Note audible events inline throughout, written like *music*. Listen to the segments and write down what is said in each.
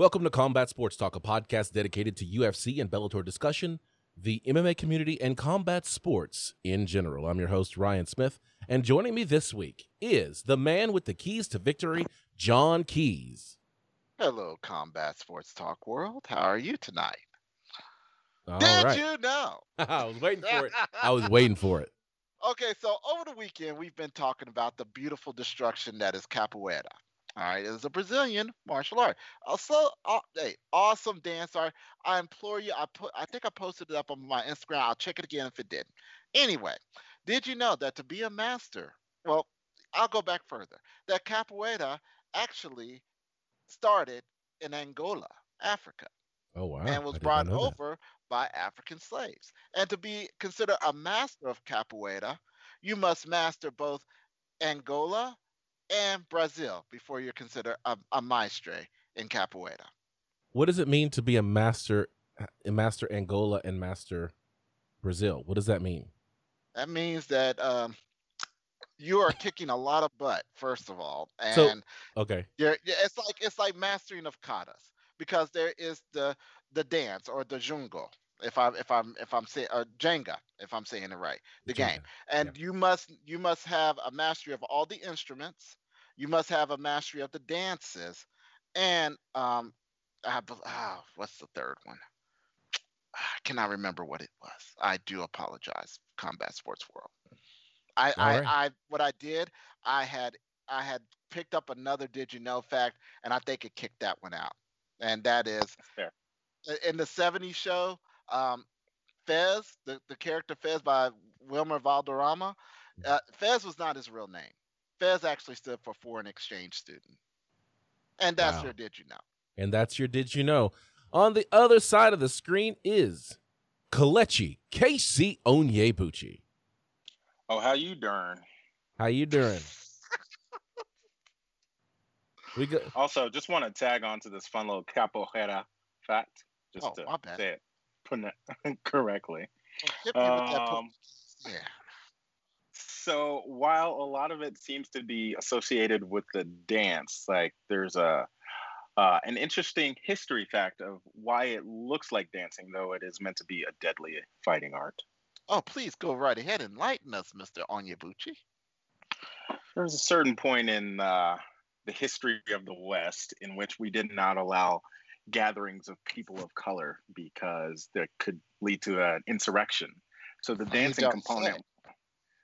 Welcome to Combat Sports Talk, a podcast dedicated to UFC and Bellator discussion, the MMA community, and combat sports in general. I'm your host, Ryan Smith, and joining me this week is the man with the keys to victory, John Keys. Hello, Combat Sports Talk world. How are you tonight? All Did right. you know? *laughs* I was waiting for it. I was *laughs* waiting for it. Okay, so over the weekend, we've been talking about the beautiful destruction that is capoeira. All right, it's a Brazilian martial art. Also, uh, hey, awesome dance art. I implore you. I put. I think I posted it up on my Instagram. I'll check it again if it didn't. Anyway, did you know that to be a master? Well, I'll go back further. That capoeira actually started in Angola, Africa Oh wow! and was did brought know that. over by African slaves. And to be considered a master of capoeira, you must master both Angola and Brazil before you're considered a, a maestre in capoeira. What does it mean to be a master, a master Angola and master Brazil? What does that mean? That means that um, you are kicking a lot of butt, first of all, and So- Okay. you're, yeah, it's like it's like mastering of katas because there is the the dance or the jungo. If I if I'm if I'm saying or Jenga, if I'm saying it right, the game. and you must you must have a mastery of all the instruments you must have a mastery of the dances. And um I, bel- ah, what's the third one? I cannot remember what it was. I do apologize combat sports world. I I, Alright. I what i did i had i had picked up another did you know fact and i think it kicked that one out. And that is fair. in the 70s show um fez the, the character fez by wilmer valderrama uh, fez was not his real name fez actually stood for foreign exchange student and that's Wow. your did you know And that's your Did You Know? On the other side of the screen is Kalechi KC Onyebuchi. Oh, how you doing? How you doing? *laughs* We go. Also, just want to tag on to this fun little capoeira fact, just Oh, to my bad. say it *laughs* correctly. Hit me with that po- Um, yeah so while a lot of it seems to be associated with the dance, like there's a uh, an interesting history fact of why it looks like dancing, though it is meant to be a deadly fighting art. oh please go right ahead and enlighten us mr onyebuchi There was a certain point in uh, the history of the West in which we did not allow gatherings of people of color because that could lead to an insurrection. So the dancing component.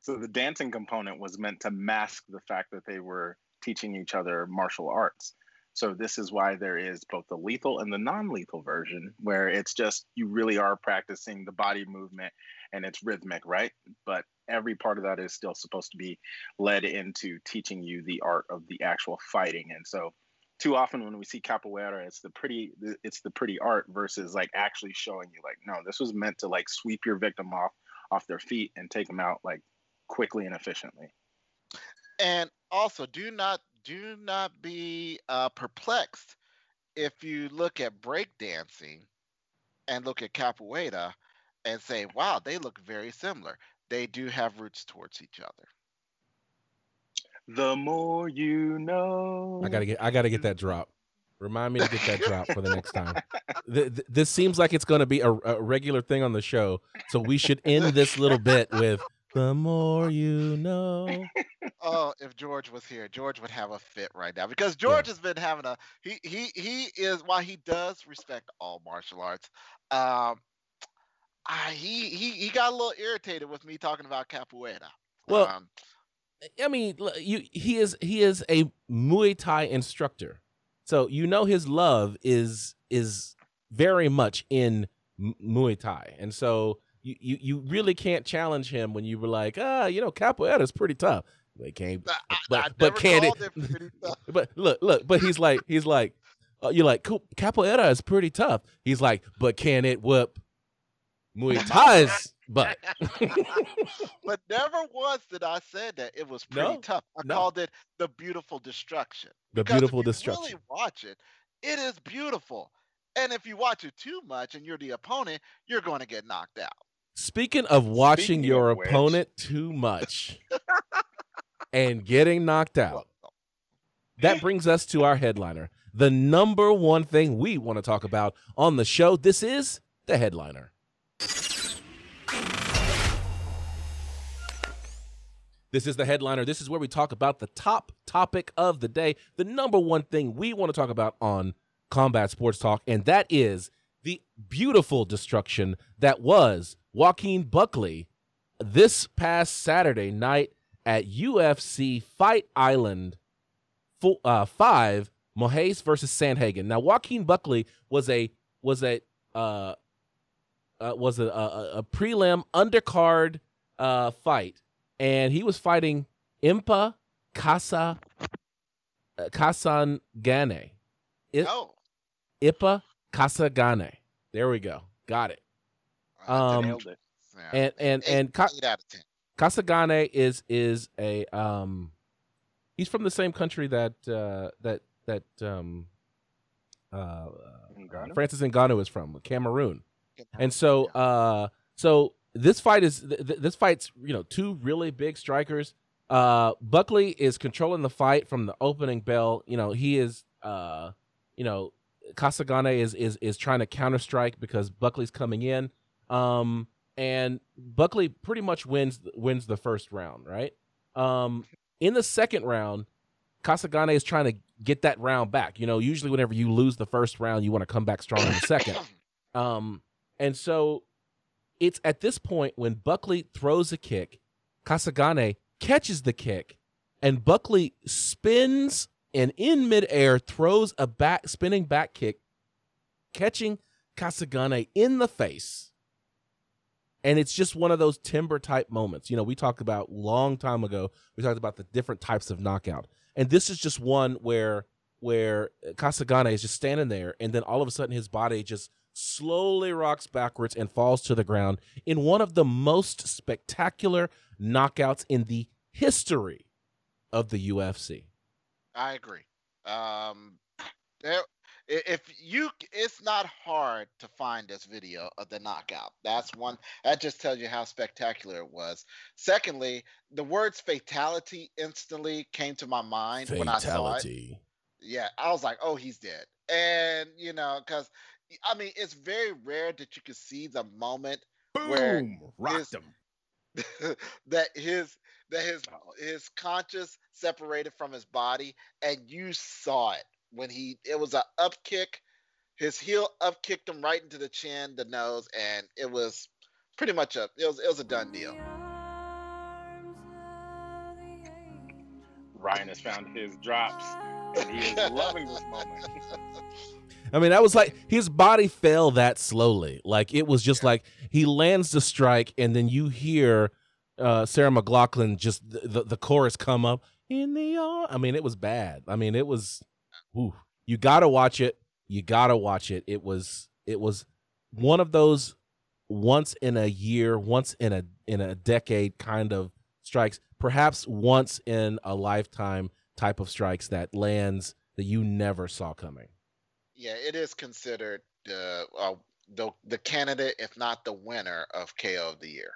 So the dancing component was meant to mask the fact that they were teaching each other martial arts. So this is why there is both the lethal and the non-lethal version, where it's just you really are practicing the body movement and it's rhythmic, right? But every part of that is still supposed to be led into teaching you the art of the actual fighting. And so too often when we see capoeira, it's the pretty it's the pretty art versus like actually showing you like, no, this was meant to like sweep your victim off off their feet and take them out like quickly and efficiently. and also do not do not be uh, perplexed if you look at breakdancing and look at capoeira and say wow they look very similar they do have roots towards each other The more you know. I gotta get. I gotta get that drop. Remind me to get that drop for the next time. *laughs* Th- th- this seems like it's going to be a, a regular thing on the show, so we should end this little bit with "The more you know." *laughs* oh if george was here george would have a fit right now because george has been having a he he he is while he does respect all martial arts um I, he he he got a little irritated with me talking about capoeira. Well, um, I mean, you he is he is a Muay Thai instructor, so you know his love is is very much in Muay Thai, and so you, you you really can't challenge him when you were like, ah, you know, capoeira is pretty tough. They can't, I- but I but can it? called it pretty *laughs* tough. But look, look, but he's like, he's like, uh, you're like, cool, capoeira is pretty tough. He's like, but can it whip Muay Thai's butt? *laughs* but never once did I say that it was pretty No, tough. I no. called it the beautiful destruction. the Because beautiful if you destruction. Really watch it. It is beautiful. And if you watch it too much and you're the opponent, you're going to get knocked out. Speaking of watching Speaking your of which- opponent too much *laughs* and getting knocked out, that brings us to our headliner. the number one thing we want to talk about on the show. This is the headliner. This is the headliner. This is where we talk about the top topic of the day, the number one thing we want to talk about on Combat Sports Talk, and that is the beautiful destruction that was Joaquin Buckley this past Saturday night at UFC Fight Island uh, 5 Moraes versus Sandhagen. Now Joaquin Buckley was a was a uh, uh, was a, a, a prelim undercard uh, fight and he was fighting Impa Casa uh, Kasanganay. I, oh. Ipa Kasanganay. There we go. Got it. Um, and and and Ka- Kasanganay is is a um he's from the same country that uh that that um uh Francis Ngannou is from, Cameroon. And so uh so this fight is th- this fight's you know two really big strikers. Uh, Buckley is controlling the fight from the opening bell. You know he is uh, you know Kasanganay is is is trying to counter strike because Buckley's coming in. Um, and Buckley pretty much wins wins the first round, right? Um, in the second round, Kasanganay is trying to get that round back. You know, usually whenever you lose the first round, you want to come back strong in the second. *coughs* Um, and so it's at this point when Buckley throws a kick, Kasanganay catches the kick, and Buckley spins and in midair throws a back spinning back kick, catching Kasanganay in the face. And it's just one of those timber type moments. You know, we talked about long time ago, we talked about the different types of knockout. And this is just one where where Kasanganay is just standing there and then all of a sudden his body just slowly rocks backwards and falls to the ground in one of the most spectacular knockouts in the history of the UFC. I agree. Um, there, if you, it's not hard to find this video of the knockout. That's one. That just tells you how spectacular it was. Secondly, the words "fatality" instantly came to my mind fatality. when I saw it. Yeah, I was like, "Oh, he's dead," and you know, because I mean, it's very rare that you can see the moment Boom, where rocked him. *laughs* that his that his his conscious separated from his body, and you saw it when he it was a up kick. His heel up kicked him right into the chin, the nose, and it was pretty much a it was it was a done deal. Ryan has found his drops, and he is loving this moment. *laughs* I mean, that was like his body fell that slowly. Like it was just yeah. like he lands the strike, and then you hear uh, Sarah McLachlan just the, the, the chorus come up in the arm. I mean, it was bad. I mean, it was. Whew, you gotta watch it. You gotta watch it. It was. It was one of those once in a year, once in a in a decade kind of strikes. Perhaps once in a lifetime type of strikes that lands that you never saw coming yeah, it is considered the uh, the the candidate, if not the winner, of KO of the year.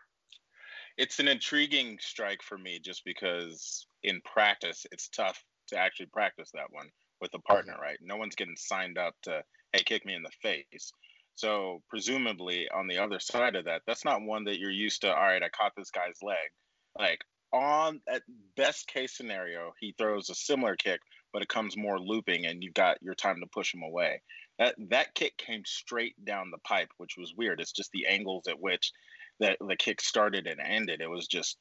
It's an intriguing strike for me, just because in practice it's tough to actually practice that one with a partner, right? No one's getting signed up to hey kick me in the face. So presumably on the other side of that, that's not one that you're used to. All right, I caught this guy's leg. Like on at best case scenario, he throws a similar kick, but it comes more looping and you've got your time to push him away. That that kick came straight down the pipe, which was weird. It's just the angles at which that the kick started and ended. It was just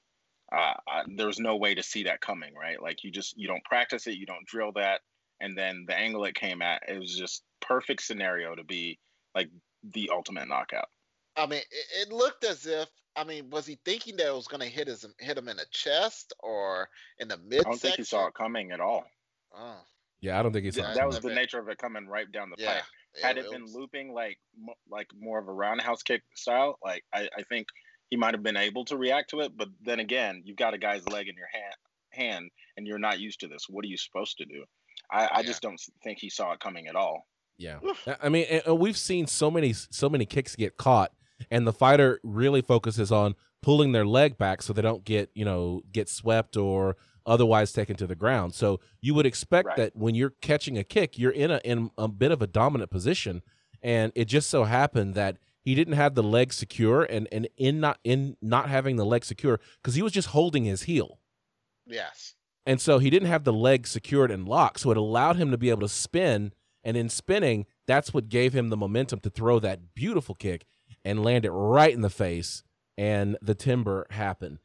uh, I, there was no way to see that coming, right? Like you just you don't practice it, you don't drill that, and then the angle it came at, it was just perfect scenario to be like the ultimate knockout. I mean, it, it looked as if I mean, was he thinking that it was going to hit his hit him in the chest or in the mid? I don't think he saw it coming at all. Oh. Yeah, I don't think he saw. Yeah, that was the nature of it coming right down the yeah, pipe. Had it, it been was... looping like like more of a roundhouse kick style, like I, I think he might have been able to react to it. But then again, you've got a guy's leg in your hand, hand, and you're not used to this. What are you supposed to do? I, I just don't think he saw it coming at all. Yeah, I mean, we've seen so many so many kicks get caught, and the fighter really focuses on pulling their leg back so they don't get you know get swept or otherwise taken to the ground. So you would expect Right. that when you're catching a kick, you're in a in a bit of a dominant position, and it just so happened that he didn't have the leg secure, and and in not in not having the leg secure because he was just holding his heel. Yes. And so he didn't have the leg secured and locked. So it allowed him to be able to spin. And in spinning, that's what gave him the momentum to throw that beautiful kick and land it right in the face. And the timber happened.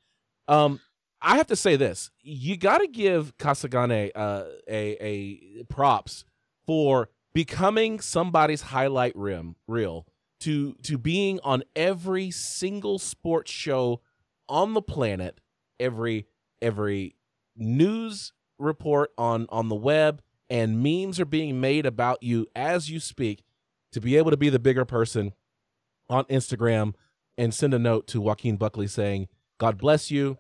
Um, I have to say this: you got to give Kasagane uh, a a props for becoming somebody's highlight rim reel to to being on every single sports show on the planet, every every news report on on the web and memes are being made about you as you speak to be able to be the bigger person on Instagram and send a note to Joaquin Buckley saying, God bless you.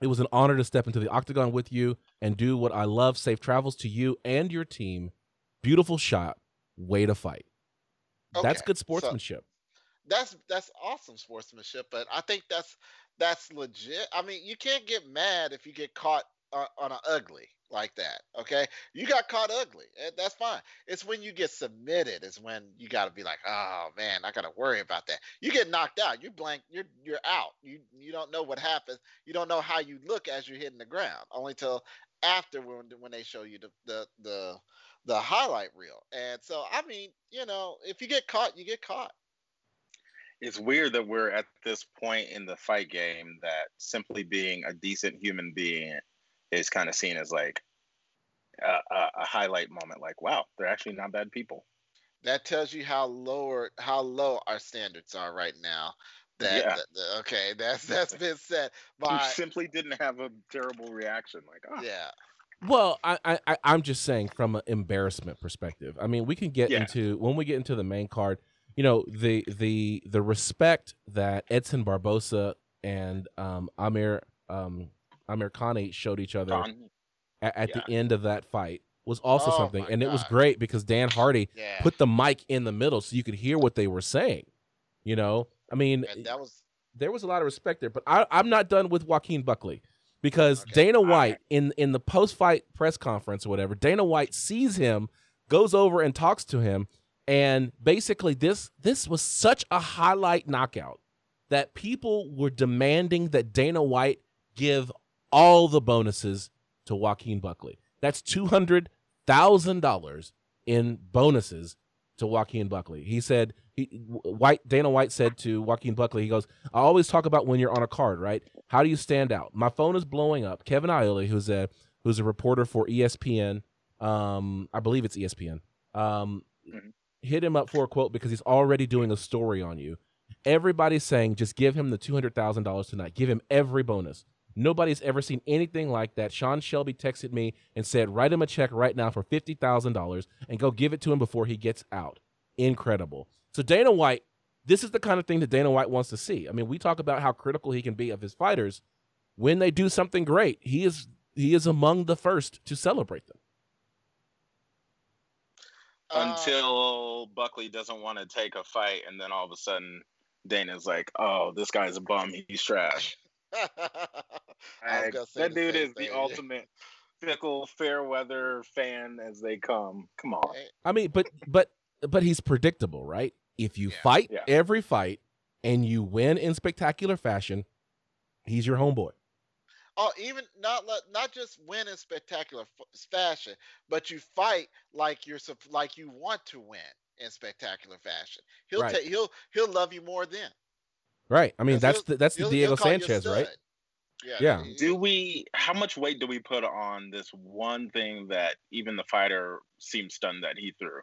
It was an honor to step into the octagon with you and do what I love. Safe travels to you and your team. Beautiful shot. Way to fight. That's good sportsmanship. That's that's awesome sportsmanship, but I think that's that's legit. I mean, you can't get mad if you get caught on, on an ugly like that. Okay, you got caught ugly. Eh, that's fine. It's when you get submitted is when you got to be like, oh man, I got to worry about that. You get knocked out. You blank. You're you're out. You you don't know what happens. You don't know how you look as you're hitting the ground. Only till after when when they show you the the the the highlight reel. And so I mean, you know, if you get caught, you get caught. It's weird that we're at this point in the fight game that simply being a decent human being is kind of seen as like a, a, a highlight moment. Like, wow, they're actually not bad people. that tells you how lower how low our standards are right now that, Yeah. that- that- okay that's that's been said Who by simply didn't have a terrible reaction. Like, oh, yeah Well, I, I I- I'm just saying from an embarrassment perspective. I mean, we can get Yeah. into when we get into the main card. You know, the the the respect that Edson Barbosa and um, Amir um, Amirkhani showed each other Don, at, at yeah. the end of that fight was also Oh, something, and it was great because Dan Hardy yeah put the mic in the middle so you could hear what they were saying. You know, I mean, and that was there was a lot of respect there. But I, I'm not done with Joaquin Buckley because Okay, Dana White right. in in the post fight press conference or whatever, Dana White sees him, goes over and talks to him, and basically this this was such a highlight knockout that people were demanding that Dana White give all the bonuses to Joaquin Buckley. That's two hundred thousand dollars in bonuses to Joaquin Buckley. He said he White Dana White said to Joaquin Buckley, he goes, I always talk about when you're on a card, right? How do you stand out? My phone is blowing up. Kevin Iole, who's a who's a reporter for ESPN, um, I believe it's ESPN, um, Mhm. Hit him up for a quote because he's already doing a story on you. Everybody's saying just give him the two hundred thousand dollars tonight. Give him every bonus. Nobody's ever seen anything like that. Sean Shelby texted me and said, write him a check right now for fifty thousand dollars and go give it to him before he gets out. Incredible. So Dana White, this is the kind of thing that Dana White wants to see. I mean, we talk about how critical he can be of his fighters. When they do something great, he is he is among the first to celebrate them. Uh, until Buckley doesn't want to take a fight, and then all of a sudden Dana's like, "Oh, this guy's a bum. He's trash." *laughs* Like, that dude same is the thing. ultimate fickle, fair weather fan as they come. Come on. I mean, but but but he's predictable, right? If you Yeah. fight Yeah. every fight and you win in spectacular fashion, he's your homeboy. Oh, even not not just win in spectacular f- fashion, but you fight like you're like you want to win in spectacular fashion. He'll Right. take he'll he'll love you more then. Right. I mean, that's the that's the Diego he'll call you a Sanchez, right? Yeah. Yeah. Do we? How much weight do we put on this one thing that even the fighter seemed stunned that he threw?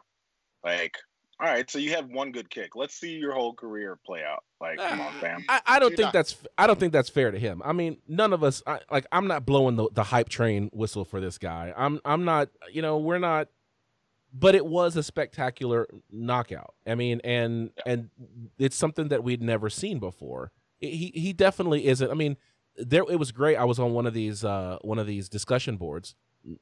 Like, all right, so you have one good kick. Let's see your whole career play out. Like, come on, fam. I, I don't Do think not- that's I don't think that's fair to him. I mean, none of us I, like I'm not blowing the, the hype train whistle for this guy. I'm I'm not you know we're not. But it was a spectacular knockout. I mean, and and it's something that we'd never seen before. He he definitely isn't. I mean, there it was great. I was on one of these uh one of these discussion boards,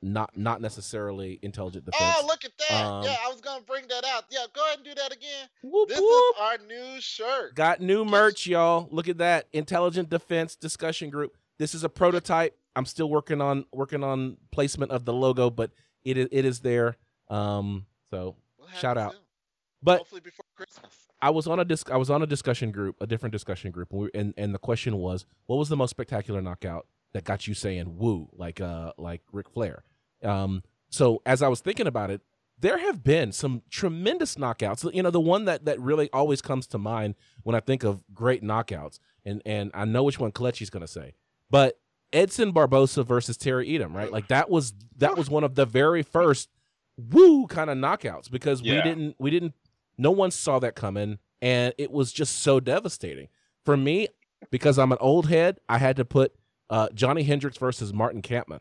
not not necessarily intelligent defense. Oh, look at that! Um, yeah, I was gonna bring that out. Yeah, go ahead and do that again. Whoop, This whoop. is our new shirt. Got new merch, y'all. Look at that. Intelligent Defense Discussion Group. This is a prototype. I'm still working on working on placement of the logo, but it is it is there. Um, so We'll Shout out. soon. but hopefully before Christmas. I was on a disc. I was on a discussion group, a different discussion group, and, we, and and the question was, what was the most spectacular knockout that got you saying "woo" like uh like Ric Flair? Um, so as I was thinking about it, there have been some tremendous knockouts. You know, the one that that really always comes to mind when I think of great knockouts, and and I know which one Kalechi's going to say, but Edson Barbosa versus Terry Etim, right? Like that was that was one of the very first woo kind of knockouts because we didn't we didn't no one saw that coming and it was just so devastating for me because i'm an old head i had to put uh, johnny hendricks versus martin kampmann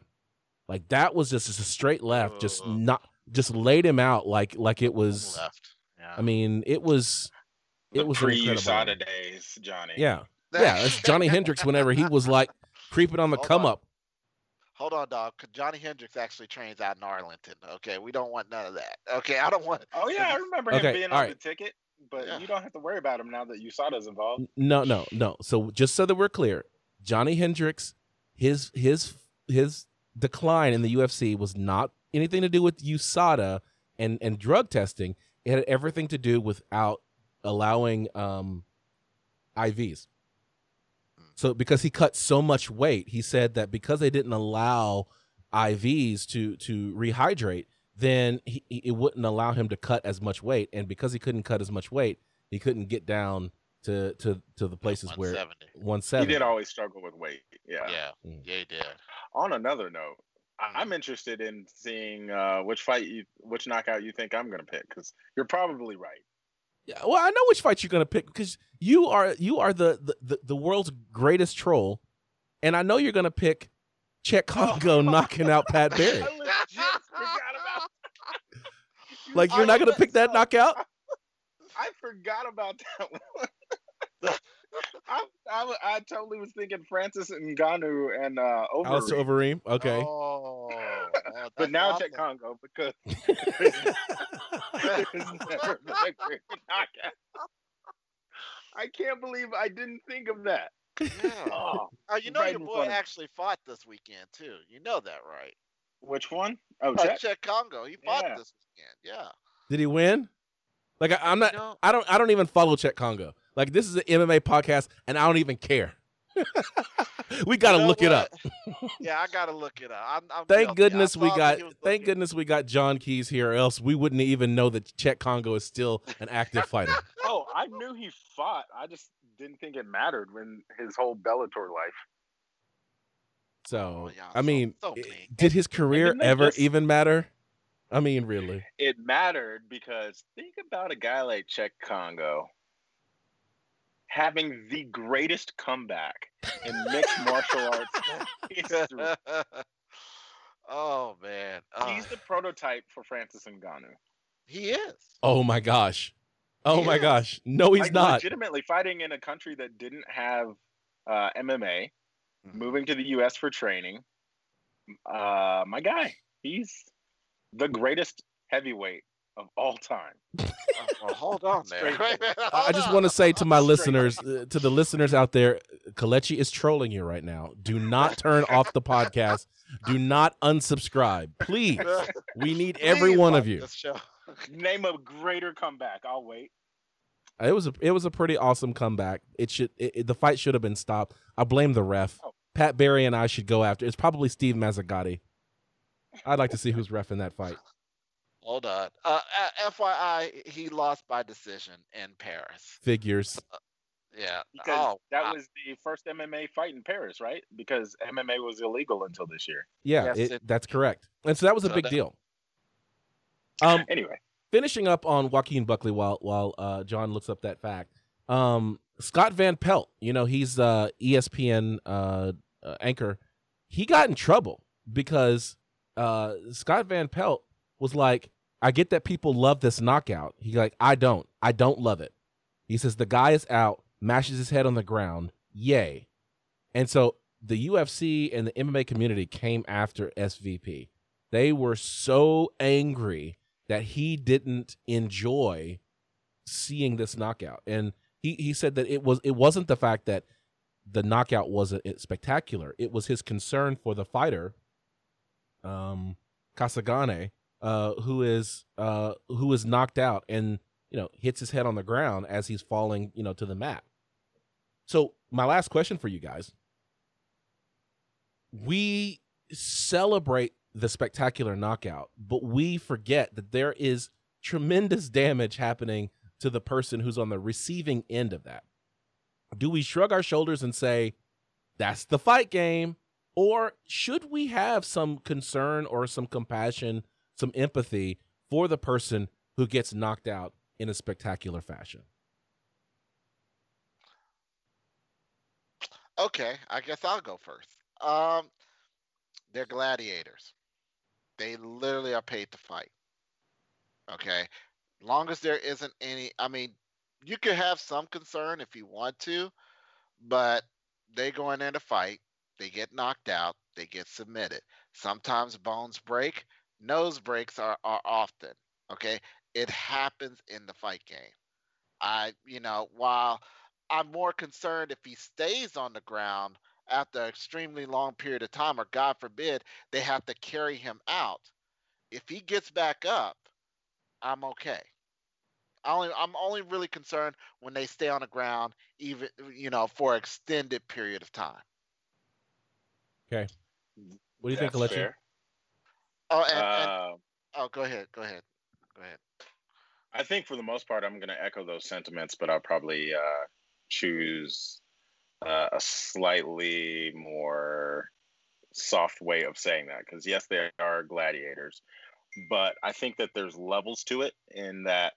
like that was just, just a straight left just not just laid him out like like it was left. Yeah. i mean it was The it was an pre incredible USADA days, Johnny. yeah *laughs* yeah it's johnny hendricks whenever he was like creeping on the Hold come on. up Hold on, dog. Johnny Hendricks actually trains out in Arlington. Okay, we don't want none of that. Okay, I don't want. Oh yeah, I remember Okay, him being all on right. the ticket, but Yeah. you don't have to worry about him now that USADA's involved. No, no, no. So just so that we're clear, Johnny Hendricks, his his his decline in the UFC was not anything to do with USADA and and drug testing. It had everything to do without allowing um IVs. So because he cut so much weight, he said that because they didn't allow IVs to to rehydrate, then he, it wouldn't allow him to cut as much weight, and because he couldn't cut as much weight, he couldn't get down to to to the places where 170. 170. He did always struggle with weight. Yeah. Yeah, Mm. yeah, he did. On another note, I- I'm interested in seeing uh, which fight you, which knockout you think I'm going to pick because you're probably right. Yeah, well, I know which fight you're gonna pick because you are you are the, the the the world's greatest troll, and I know you're gonna pick Cheick Kongo knocking out Pat *laughs* Barry. I legit forgot about. Like you're not gonna was pick that so- knockout? I forgot about that one. I, I, I totally was thinking Francis Ngannou and uh, Alistair Overeem, Overeem. Okay. Oh, *laughs* but now awesome. Cheick Kongo because *laughs* there's never been a great knockout. I can't believe I didn't think of that. Yeah. Oh, Oh, you know your boy front of- actually fought this weekend too. You know that, right? which one? Oh, Uh, Cheick. Cheick Kongo. He fought Yeah. this weekend. Yeah. Did he win? Like I, I'm not. You know, I don't. I don't even follow Cheick Kongo. Like this is an MMA podcast, and I don't even care. *laughs* we gotta you know look it up. *laughs* *laughs* yeah, I gotta look it up. I'm, I'm Thank guilty. Goodness we got. Thank goodness we got John Keys here, or else we wouldn't even know that Cheick Kongo is still an active fighter. Oh, I knew he fought. I just didn't think it mattered when his whole Bellator life. So Oh, yeah, I so- mean, so i- did his career ever just- even matter? I mean, really? It mattered because think about a guy like Cheick Kongo having the greatest comeback in mixed martial arts *laughs* history. oh man, Oh, He's the prototype for Francis Ngannou. he is. Oh my gosh! Oh He my is. gosh! No, he's Like, not. legitimately fighting in a country that didn't have uh, MMA, moving to the U.S. for training. Uh, my guy, he's the greatest heavyweight of all time. Oh, well, hold on there. Straight Wait a minute, I just want to say to my listeners, uh, to the listeners out there, Kalechi is trolling you right now. Do not turn off the podcast. Do not unsubscribe, please. We need every one of you. *laughs* Name a greater comeback. I'll wait. It was a it was a pretty awesome comeback. It should it, it- the fight should have been stopped. I blame the ref. Oh. Pat Barry and I should go after. It's probably Steve Mazzagatti. I'd like to see who's ref in that fight. Hold on. Uh, uh, FYI, he lost by decision in Paris. Figures. Yeah. Because oh, that wow. was the first MMA fight in Paris, right? Because MMA was illegal until this year. Yeah, Yes, it, it- that's correct. And so that was a So big that- deal. Um, Anyway, finishing up on Joaquin Buckley while while uh, John looks up that fact. Um, Scott Van Pelt, you know, he's uh, ESPN uh, uh, anchor. He got in trouble because uh, Scott Van Pelt was like, "I get that people love this knockout." He like, "I don't. I don't love it." He says the guy is out, mashes his head on the ground. Yay! And so the UFC and the MMA community came after SVP. They were so angry that he didn't enjoy seeing this knockout and he he said that it was it wasn't the fact that the knockout wasn't spectacular. It was his concern for the fighter, um, Kasagane, uh, who is uh, who is knocked out and you know hits his head on the ground as he's falling, you know, to the mat. So my last question for you guys: We celebrate the spectacular knockout, but we forget that there is tremendous damage happening to the person who's on the receiving end of that. Do we shrug our shoulders and say, that's the fight game? Or should we have some concern or some compassion, some empathy for the person who gets knocked out in a spectacular fashion? Okay, I guess I'll go first. Um, they're gladiators. They literally are paid to fight. Okay, long as there isn't any, I mean, you could have some concern if you want to, but they go in there to fight. They get knocked out. They get submitted. Sometimes bones break. Nose breaks are, are often. Okay, it happens in the fight game. I, you know, while I'm more concerned if he stays on the ground after an extremely long period of time, or God forbid, they have to carry him out. If he gets back up, I'm okay. I only, I'm only really concerned when they stay on the ground, even you know, for an extended period of time. Okay. What do you think, Alexa? Oh, and, and, uh, oh, go ahead. Go ahead. Go ahead. I think for the most part, I'm going to echo those sentiments, but I'll probably uh, choose uh, a slightly more soft way of saying that. Because yes, they are gladiators, but I think that there's levels to it in that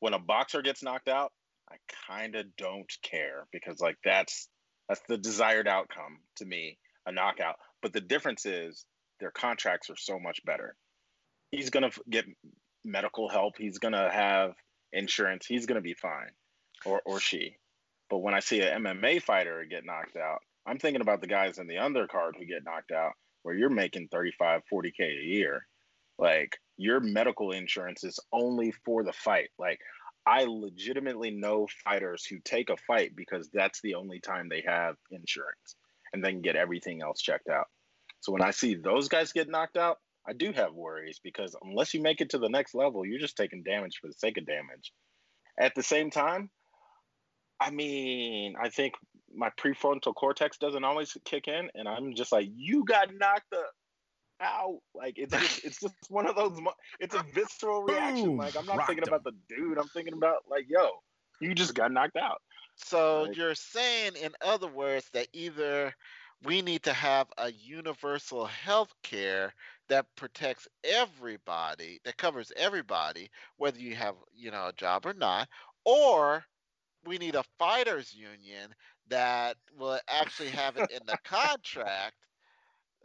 when a boxer gets knocked out, I kind of don't care because like that's that's the desired outcome to me, a knockout. But the difference is their contracts are so much better. He's gonna get medical help. He's gonna have insurance. He's gonna be fine, or or she. But when I see an MMA fighter get knocked out, I'm thinking about the guys in the undercard who get knocked out, where you're making 35, 40k a year like your medical insurance is only for the fight. Like I legitimately know fighters who take a fight because that's the only time they have insurance and then get everything else checked out. So when I see those guys get knocked out, I do have worries because unless you make it to the next level, you're just taking damage for the sake of damage. At the same time, I mean, I think my prefrontal cortex doesn't always kick in, and I'm just like, you got knocked the out. Like it's just it's just *laughs* one of those. It's a visceral reaction. like I'm not thinking about the dude. I'm thinking about like, yo, you just got knocked out. So like, you're saying, in other words, that either we need to have a universal health care that protects everybody, that covers everybody, whether you have you know a job or not, or we need a fighters union that will actually have it in the *laughs* contract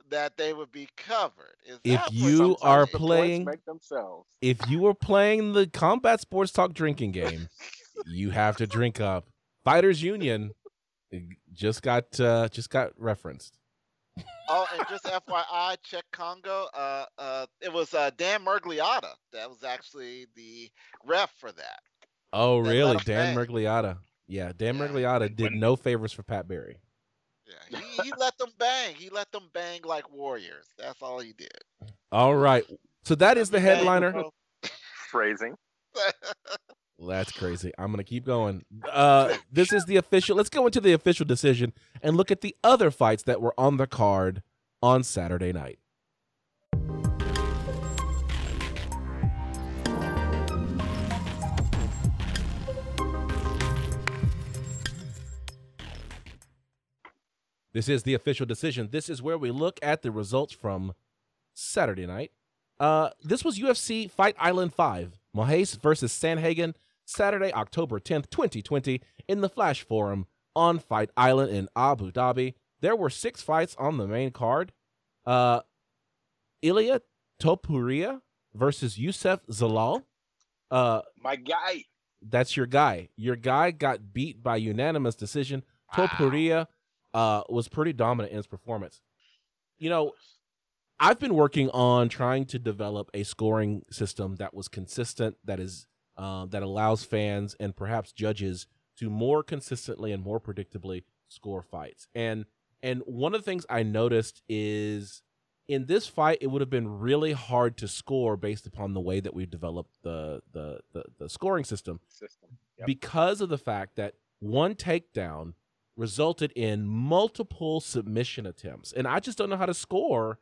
that they would be covered. Is if you are playing, if you are playing the combat sports talk drinking game, you have to drink up. Fighters Union just got uh, just got referenced. Oh, and just FYI, Cheick Kongo. Uh, uh, it was uh, Dan Miragliotta that was actually the ref for that. Oh, really? Dan Miragliotta. Yeah, Dan yeah. Miragliotta did no favors for Pat Barry. Yeah, he, he let them bang. He let them bang like warriors. That's all he did. All right. So that is the headliner. Phrasing. *laughs* That's crazy. I'm gonna keep going. Uh, this is the official. Let's go into the official decision and look at the other fights that were on the card on Saturday night. This is the official decision. This is where we look at the results from Saturday night. Uh, this was UFC Fight Island 5, Moraes versus Sandhagen, Saturday, October 10th, 2020, in the Flash Forum on Fight Island in Abu Dhabi. There were six fights on the main card. Uh, Ilia Topuria versus Youssef Zalal. Uh, My guy. That's your guy. Your guy got beat by unanimous decision. Wow. Topuria uh, was pretty dominant in his performance. You know, I've been working on trying to develop a scoring system that was consistent, that is uh, that allows fans and perhaps judges to more consistently and more predictably score fights. And and one of the things I noticed is in this fight, it would have been really hard to score based upon the way that we've developed the the the, the scoring system, system. Yep. because of the fact that one takedown resulted in multiple submission attempts, and I just don't know how to score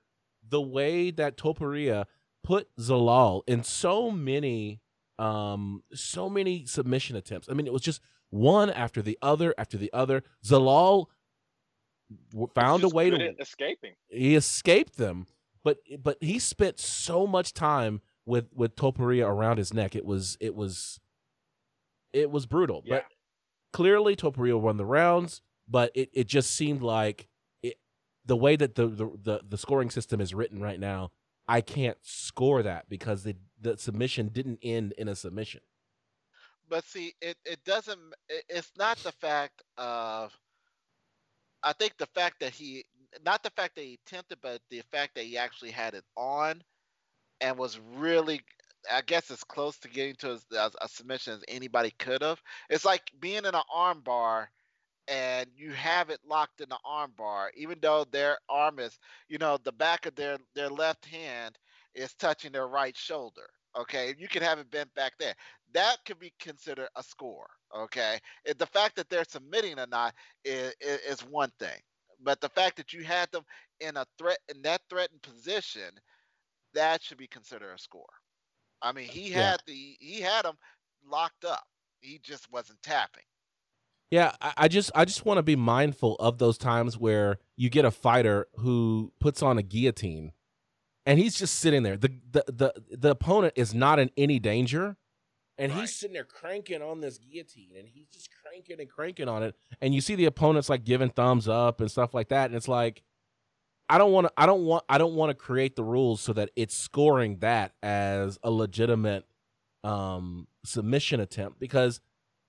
the way that Topuria put Zalal in so many um so many submission attempts. I mean, it was just one after the other after the other. Zalal found a way to escaping. He escaped them, but but he spent so much time with with Topuria around his neck. It was it was it was brutal. Yeah. But clearly Topuria won the rounds, but it, it just seemed like it the way that the, the the the scoring system is written right now, I can't score that because the the submission didn't end in a submission. But see, it, it doesn't. It's not the fact of. I think the fact that he, not the fact that he attempted, but the fact that he actually had it on, and was really, I guess, as close to getting to a, a submission as anybody could have. It's like being in an armbar and you have it locked in the armbar, even though their arm is, you know, the back of their their left hand is touching their right shoulder. Okay, you can have it bent back there. That could be considered a score. Okay, it, the fact that they're submitting or not is, is, is one thing, but the fact that you had them in a threat in that threatened position, that should be considered a score. I mean, he Yeah. had the he had them locked up. He just wasn't tapping. Yeah, I, I just I just want to be mindful of those times where you get a fighter who puts on a guillotine and he's just sitting there. The the the, the opponent is not in any danger. And Right. he's sitting there cranking on this guillotine and he's just cranking and cranking on it. And you see the opponents like giving thumbs up and stuff like that. And it's like I don't want to I don't want I don't want to create the rules so that it's scoring that as a legitimate um submission attempt because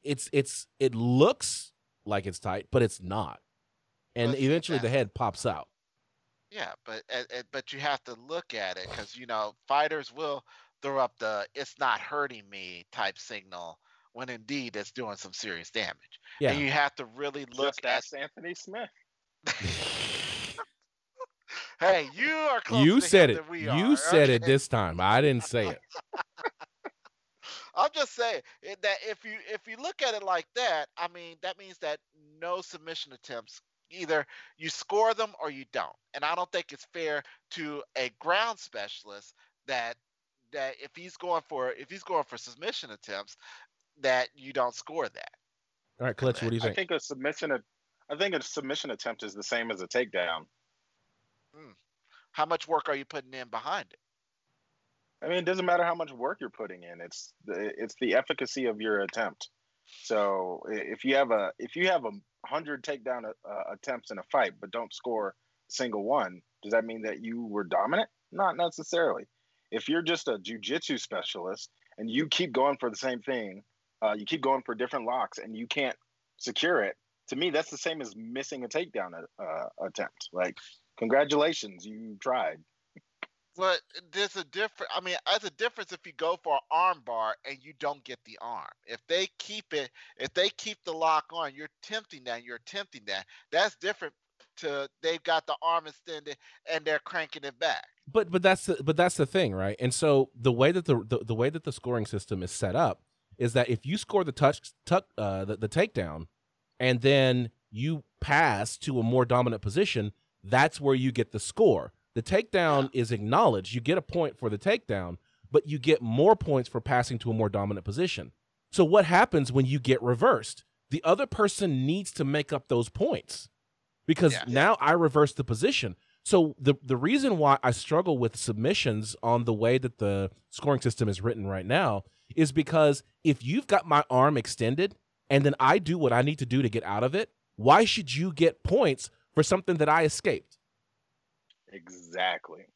it's it's it looks like it's tight, but it's not. And But see, eventually the head pops out. Yeah, but but you have to look at it because you know fighters will throw up the "it's not hurting me" type signal when indeed it's doing some serious damage. Yeah. And you have to really look Just at. ask Anthony Smith. *laughs* Hey, you are closer you to said him it. than we You are, said it this time. I didn't say it. *laughs* I'm just saying eh, that if you if you look at it like that, I mean that means that no submission attempts either you score them or you don't. And I don't think it's fair to a ground specialist that that if he's going for if he's going for submission attempts that you don't score that. All right, Clutch, what do you think? I think? think a submission. a- I think a submission attempt is the same as a takedown. Hmm. How much work are you putting in behind it? I mean, it doesn't matter how much work you're putting in. It's the it's the efficacy of your attempt. So if you have a if you have a hundred takedown uh, attempts in a fight but don't score a single one, does that mean that you were dominant? Not necessarily. If you're just a jujitsu specialist and you keep going for the same thing, uh, you keep going for different locks and you can't secure it. To me, that's the same as missing a takedown uh, attempt. Like, congratulations, you tried. But there's a different. I mean, there's a difference if you go for an arm bar and you don't get the arm. If they keep it, if they keep the lock on, you're tempting that. You're tempting that. That's different. To they've got the arm extended and they're cranking it back. But but that's the, but that's the thing, right? And so the way that the, the the way that the scoring system is set up is that if you score the touch tuck uh the, the takedown and then you pass to a more dominant position, that's where you get the score. The takedown is acknowledged. You get a point for the takedown, but you get more points for passing to a more dominant position. So what happens when you get reversed? The other person needs to make up those points because Yeah. now I reverse the position. So the the reason why I struggle with submissions on the way that the scoring system is written right now is because if you've got my arm extended and then I do what I need to do to get out of it, why should you get points for something that I escaped? Exactly.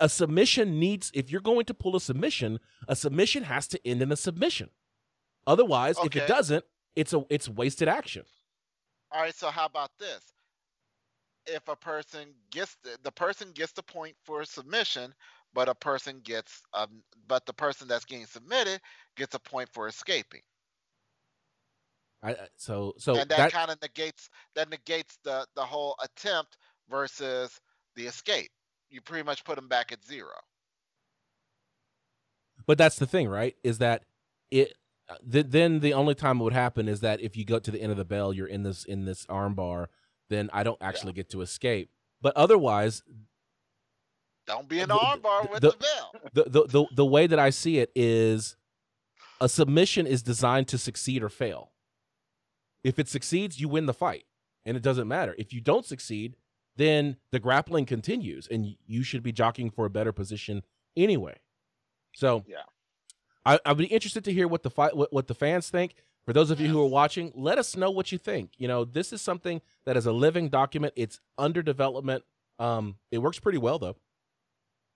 A submission needs if you're going to pull a submission, a submission has to end in a submission. Otherwise, if it doesn't, it's a it's wasted action. All right. So how about this? If a person gets the, the person gets the point for submission, but a person gets um, but the person that's getting submitted gets a point for escaping. I, so so and that, that kind of negates that negates the the whole attempt versus the escape. You pretty much put them back at zero. But that's the thing, right? Is that it? Uh, th- then the only time it would happen is that if you go to the end of the bell, you're in this in this armbar. Then I don't actually yeah. get to escape. But otherwise, don't be an the armbar with the, the bell. *laughs* The, the the the way that I see it is, a submission is designed to succeed or fail. If it succeeds, you win the fight, and it doesn't matter. If you don't succeed, then the grappling continues, and you should be jockeying for a better position anyway. So yeah, I, I'd be interested to hear what the fight, what, what the fans think. For those of you who are watching, let us know what you think. You know, this is something that is a living document. It's under development. Um, it works pretty well though.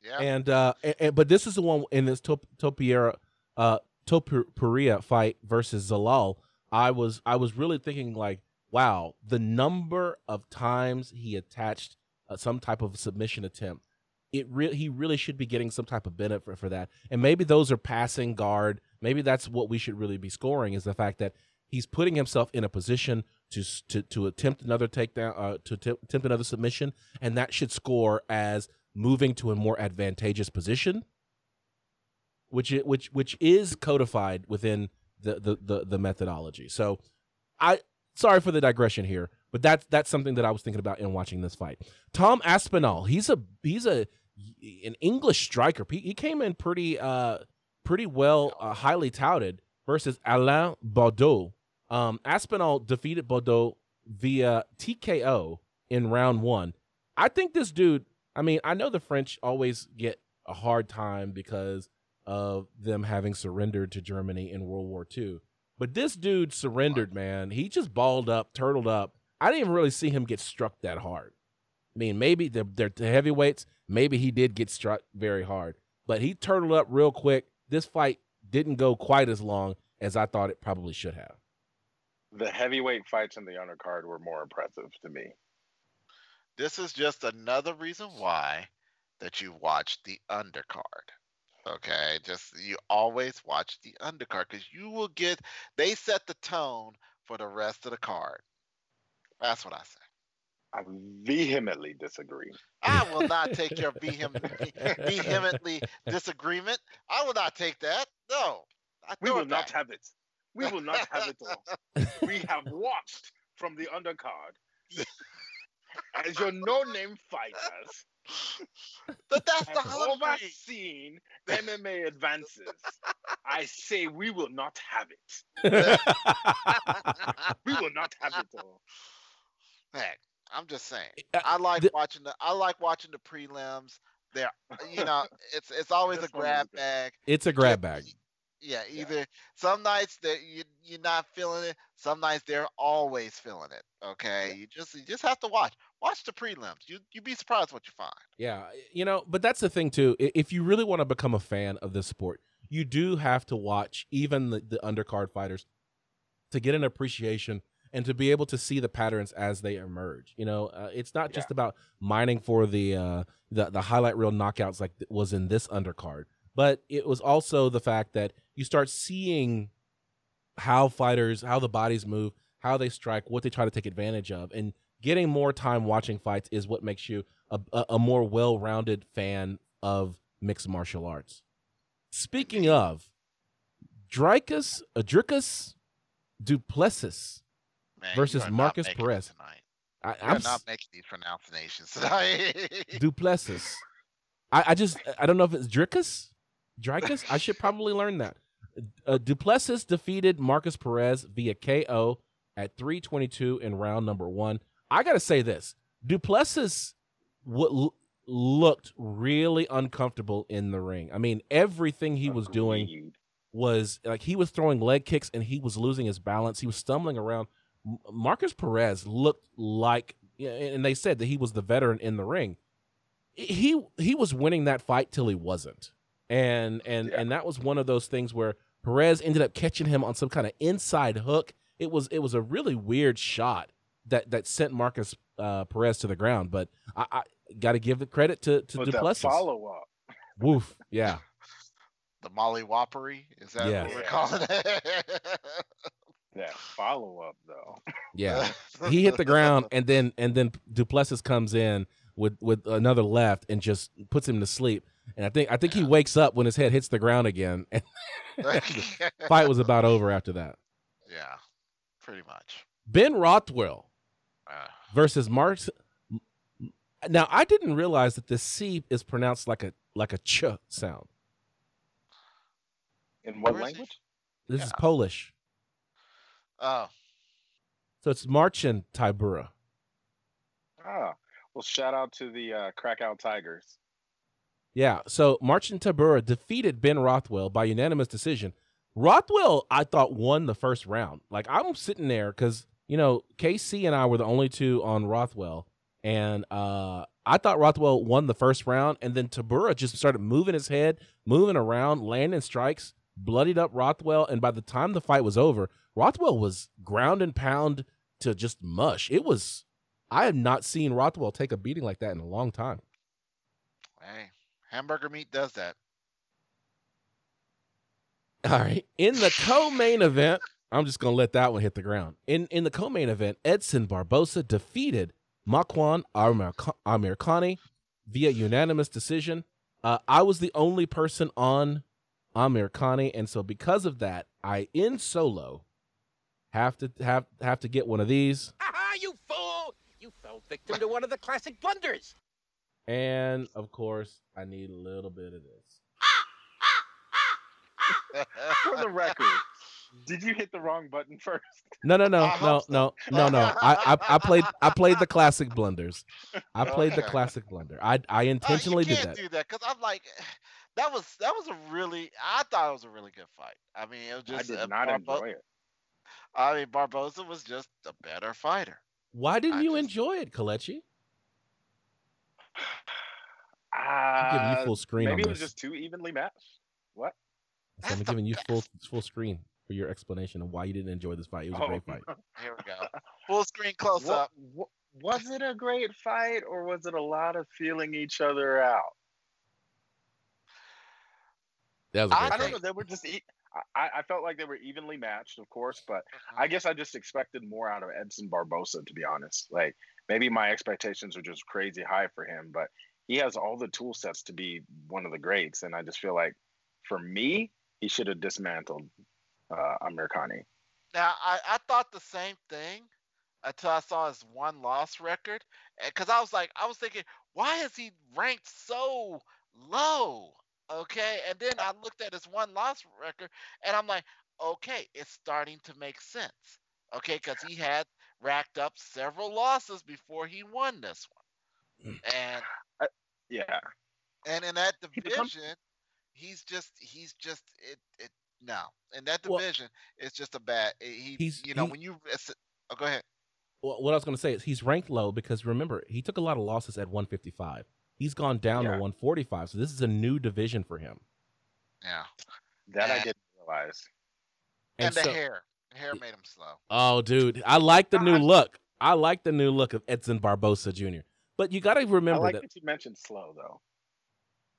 Yeah. And uh, and, and but this is the one in this Top, Topiera, uh, Topuria fight versus Zalal. I was I was really thinking like, wow, the number of times he attached uh, some type of submission attempt it really he really should be getting some type of benefit for that. And maybe those are passing guard. Maybe that's what we should really be scoring is the fact that he's putting himself in a position to to to attempt another takedown, uh, to t- attempt another submission, and that should score as moving to a more advantageous position, which which which is codified within the, the the the methodology. So, I sorry for the digression here, but that's that's something that I was thinking about in watching this fight. Tom Aspinall, he's a he's a an English striker. He, he came in pretty uh pretty well, uh, highly touted versus Alain Baudot. Um, Aspinall defeated Baudot via TKO in round one. I think this dude. I mean, I know the French always get a hard time because of them having surrendered to Germany in World War II. But this dude surrendered, man. He just balled up, turtled up. I didn't even really see him get struck that hard. I mean, maybe they're, they're the heavyweights. Maybe he did get struck very hard, but he turtled up real quick. This fight didn't go quite as long as I thought it probably should have. The heavyweight fights in the undercard were more impressive to me. This is just another reason why that you watch the undercard. Okay, just you always watch the undercard because you will get they set the tone for the rest of the card. That's what I say. I vehemently disagree. I will *laughs* not take your vehemently, vehemently disagreement. I will not take that. No. we will not have it. We will not have it all. *laughs* we have watched from the undercard *laughs* as your no-name fighters but that's the whole overseen MMA advances. I say we will not have it. *laughs* we will not have it all. Heck, I'm just saying. I like the, watching the. I like watching the prelims. There, you know, it's it's *laughs* always a grab bag. It's a grab bag. Yeah, either yeah. some nights that you you're not feeling it, some nights they're always feeling it. Okay, yeah. you just you just have to watch watch the prelims. You you'd be surprised what you find. Yeah, you know, but that's the thing too. If you really want to become a fan of this sport, you do have to watch even the, the undercard fighters to get an appreciation and to be able to see the patterns as they emerge. You know, uh, it's not just yeah. about mining for the uh, the the highlight reel knockouts like was in this undercard, but it was also the fact that you start seeing how fighters, how the bodies move, how they strike, what they try to take advantage of, and getting more time watching fights is what makes you a, a, a more well-rounded fan of mixed martial arts. Speaking of, Dricus, Adricus Du Plessis Man, versus Markus Perez. I, am not making these pronunciations tonight. *laughs* Du Plessis. I, I just I don't know if it's Dricus. Dricus. I should probably learn that. Uh, Du Plessis defeated Markus Perez via KO at 322 in round number one. I got to say this Du Plessis w- looked really uncomfortable in the ring. I mean, everything he was doing was like he was throwing leg kicks and he was losing his balance. He was stumbling around. Markus Perez looked like, and they said that he was the veteran in the ring. He he was winning that fight till he wasn't, and and yeah. and that was one of those things where Perez ended up catching him on some kind of inside hook. It was it was a really weird shot that that sent Markus uh, Perez to the ground. But I, I got to give the credit to to Du Plessis. Follow up. Woof. Yeah. *laughs* the Molly Whoppery is that yeah. what we're calling it? *laughs* that follow up though. Yeah, *laughs* he hit the ground, and then and then Du Plessis comes in with with another left and just puts him to sleep. And I think I think he wakes up when his head hits the ground again. And fight was about over after that. Yeah, pretty much. Ben Rothwell versus Mark. Now I didn't realize that the C is pronounced like a like a ch sound. In what Where is he? language? This is Polish, oh, so it's Marcin Tybura. Ah, well, shout out to the uh, Krakow Tigers. Yeah, so Marcin Tybura defeated Ben Rothwell by unanimous decision. Rothwell, I thought, won the first round. Like I'm sitting there because you know KC and I were the only two on Rothwell, and uh, I thought Rothwell won the first round, and then Tybura just started moving his head, moving around, landing strikes, bloodied up Rothwell, and by the time the fight was over, Rothwell was ground and pound to just mush. It was. I have not seen Rothwell take a beating like that in a long time. hey, hamburger meat does that. All right. In the co-main event, I'm just gonna let that one hit the ground. In in the co-main event, Edson Barbosa defeated Makwan Amirkhani via unanimous decision. Uh, I was the only person on Amirkhani, and so because of that, I in solo have to have have to get one of these. Ha you fool! You fell victim to one of the classic blunders. And of course, I need a little bit of this. Ah, ah, ah, *laughs* For the record, did you hit the wrong button first? No, no, no, *laughs* no, no, no, no. I, I I played I played the classic blunders. I *laughs* played the classic blunder. I I Uh, intentionally you did can't that. do that because I'm like, *sighs* that was that was a really. I thought it was a really good fight. I mean, it was just I just. did uh, not Barbo- enjoy it. I mean, Barbosa was just a better fighter. Why didn't I you just- enjoy it, Kalechi? Uh, *sighs* I'm giving you full screen maybe on it was this. just too evenly matched. What? So I'm That's the giving you full full screen for your explanation of why you didn't enjoy this fight. It was a Oh, great fight. *laughs* Here we go. *laughs* Full screen close What- up. what- was it a great fight or was it a lot of feeling each other out? That was a I great I don't know. They were just. E- I, I felt like they were evenly matched, of course, but mm-hmm. I guess I just expected more out of Edson Barbosa, to be honest. Like maybe my expectations are just crazy high for him, but he has all the tool sets to be one of the greats, and I just feel like for me, he should have dismantled uh, Amirkhani. Now, I, I thought the same thing until I saw his one loss record. Because I was like, I was thinking, why is he ranked so low? Okay. And then I looked at his one loss record and I'm like, okay, it's starting to make sense. Okay. Because he had racked up several losses before he won this one. And Yeah, and in that He becomes- division, he's just he's just it it no. In that Well- division, it's just a bad. Eh, he He's- you know he- when you oh go ahead. Well, what I was going to say is he's ranked low because remember he took a lot of losses at 155. He's gone down to 145, so this is a new division for him. Yeah. that I didn't realize. And, the so- hair, the hair made him slow. Oh, dude, I like the new look. I like the new look of Edson Barbosa Jr. But you got to remember I like that that you mentioned slow though,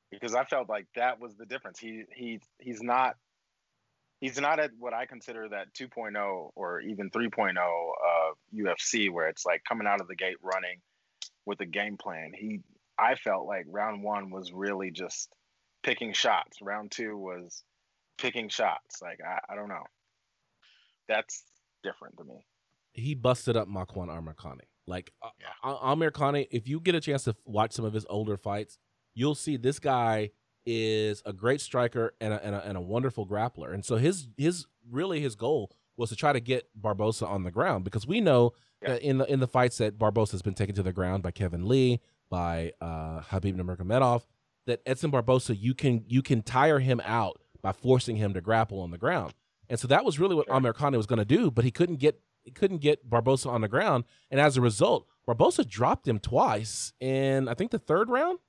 because I felt like that was the difference. He he he's not he's not at what I consider that 2.0 or even 3.0 uh, UFC, where it's like coming out of the gate running with a game plan. He I felt like round one was really just picking shots. Round two was picking shots. Like I, I don't know. That's different to me. he busted up Makwan Amirkhani. Like uh, Yeah. Amirkhani, if you get a chance to watch some of his older fights, you'll see this guy is a great striker and a, and a, and a wonderful grappler. And so his his really his goal was to try to get Barbosa on the ground because we know Yeah. that in the in the fights that Barbosa has been taken to the ground by Kevin Lee, by uh, Khabib Nurmagomedov, that Edson Barbosa you can you can tire him out by forcing him to grapple on the ground. And so that was really what Sure. Amirkhani was going to do, but he couldn't get he couldn't get Barbosa on the ground, and as a result, Barbosa dropped him twice in I think the third round,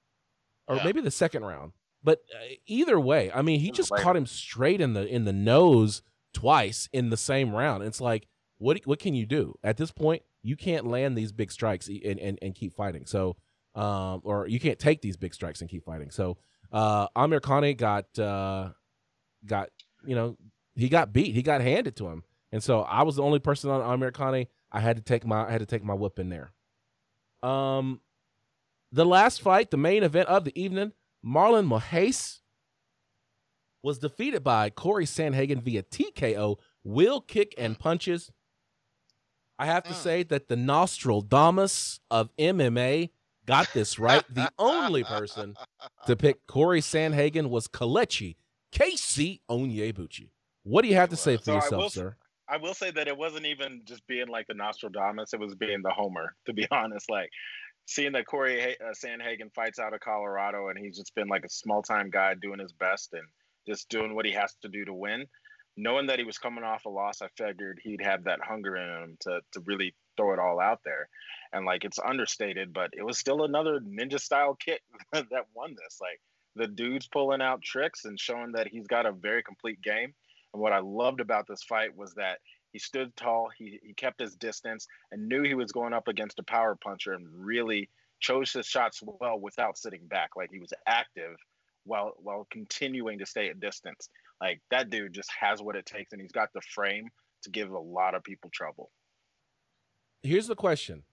or Yeah. maybe the second round. But uh, either way, I mean, he just caught him straight in the in the nose twice in the same round. It's like, what what can you do at this point? You can't land these big strikes and and, and keep fighting. So, um, or you can't take these big strikes and keep fighting. So, uh, Amirkhani got uh, got you know he got beat. He got handed to him. and so I was the only person on Amirkhani. I had to take my I had to take my whip in there. Um, the last fight, the main event of the evening, Marlon Moraes was defeated by Corey Sandhagen via TKO, wheel kick and punches. I have to Mm. say that the Nostradamus of MMA got this right. The *laughs* only person to pick Corey Sandhagen was Kalechi KC Onyebuchi. What do you have to say for So I yourself, will- sir? I will say that it wasn't even just being like the Nostradamus; it was being the Homer. To be *laughs* honest, like seeing that Corey ha- uh, Sandhagen fights out of Colorado, and he's just been like a small time guy doing his best and just doing what he has to do to win. Knowing that he was coming off a loss, I figured he'd have that hunger in him to to really throw it all out there. And like it's understated, but it was still another ninja style kick *laughs* that won this. Like the dude's pulling out tricks and showing that he's got a very complete game. And what I loved about this fight was that he stood tall, he, he kept his distance, and knew he was going up against a power puncher and really chose his shots well without sitting back. Like he was active while while continuing to stay at distance. Like that dude just has what it takes, and he's got the frame to give a lot of people trouble. Here's the question.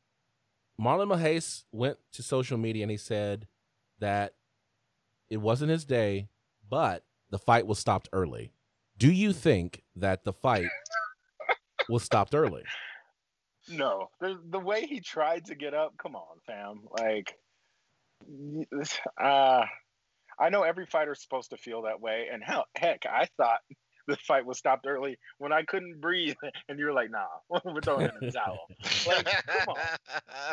Marlon Moraes went to social media and he said that it wasn't his day, but the fight was stopped early. Do you think that the fight was stopped early? No, the the way he tried to get up, come on, fam. Like, uh, I know every fighter's supposed to feel that way, and hell, heck, I thought *laughs* the fight was stopped early when I couldn't breathe, *laughs* and you're like, nah, *laughs* we're throwing in the towel. Like, come on.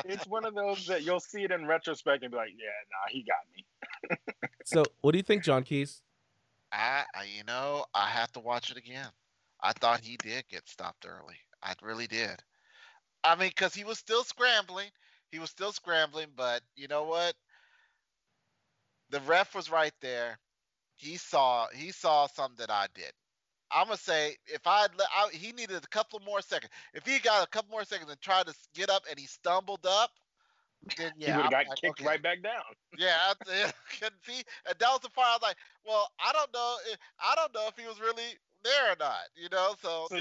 It's one of those that you'll see it in retrospect and be like, yeah, nah, he got me. So, what do you think, John Keys? I, I, you know, I have to watch it again. I thought he did get stopped early. I really did. I mean, because he was still scrambling. He was still scrambling, but you know what? The ref was right there. He saw he saw something that I did. I'm gonna say if I'd let, I, he needed a couple more seconds. If he got a couple more seconds and tried to get up and he stumbled up, then yeah, he would have got like, kicked okay. right back down. *laughs* Yeah, I *laughs* couldn't see. And that was the part I was like, well, I don't know. If, I don't know if he was really there or not. You know, so, So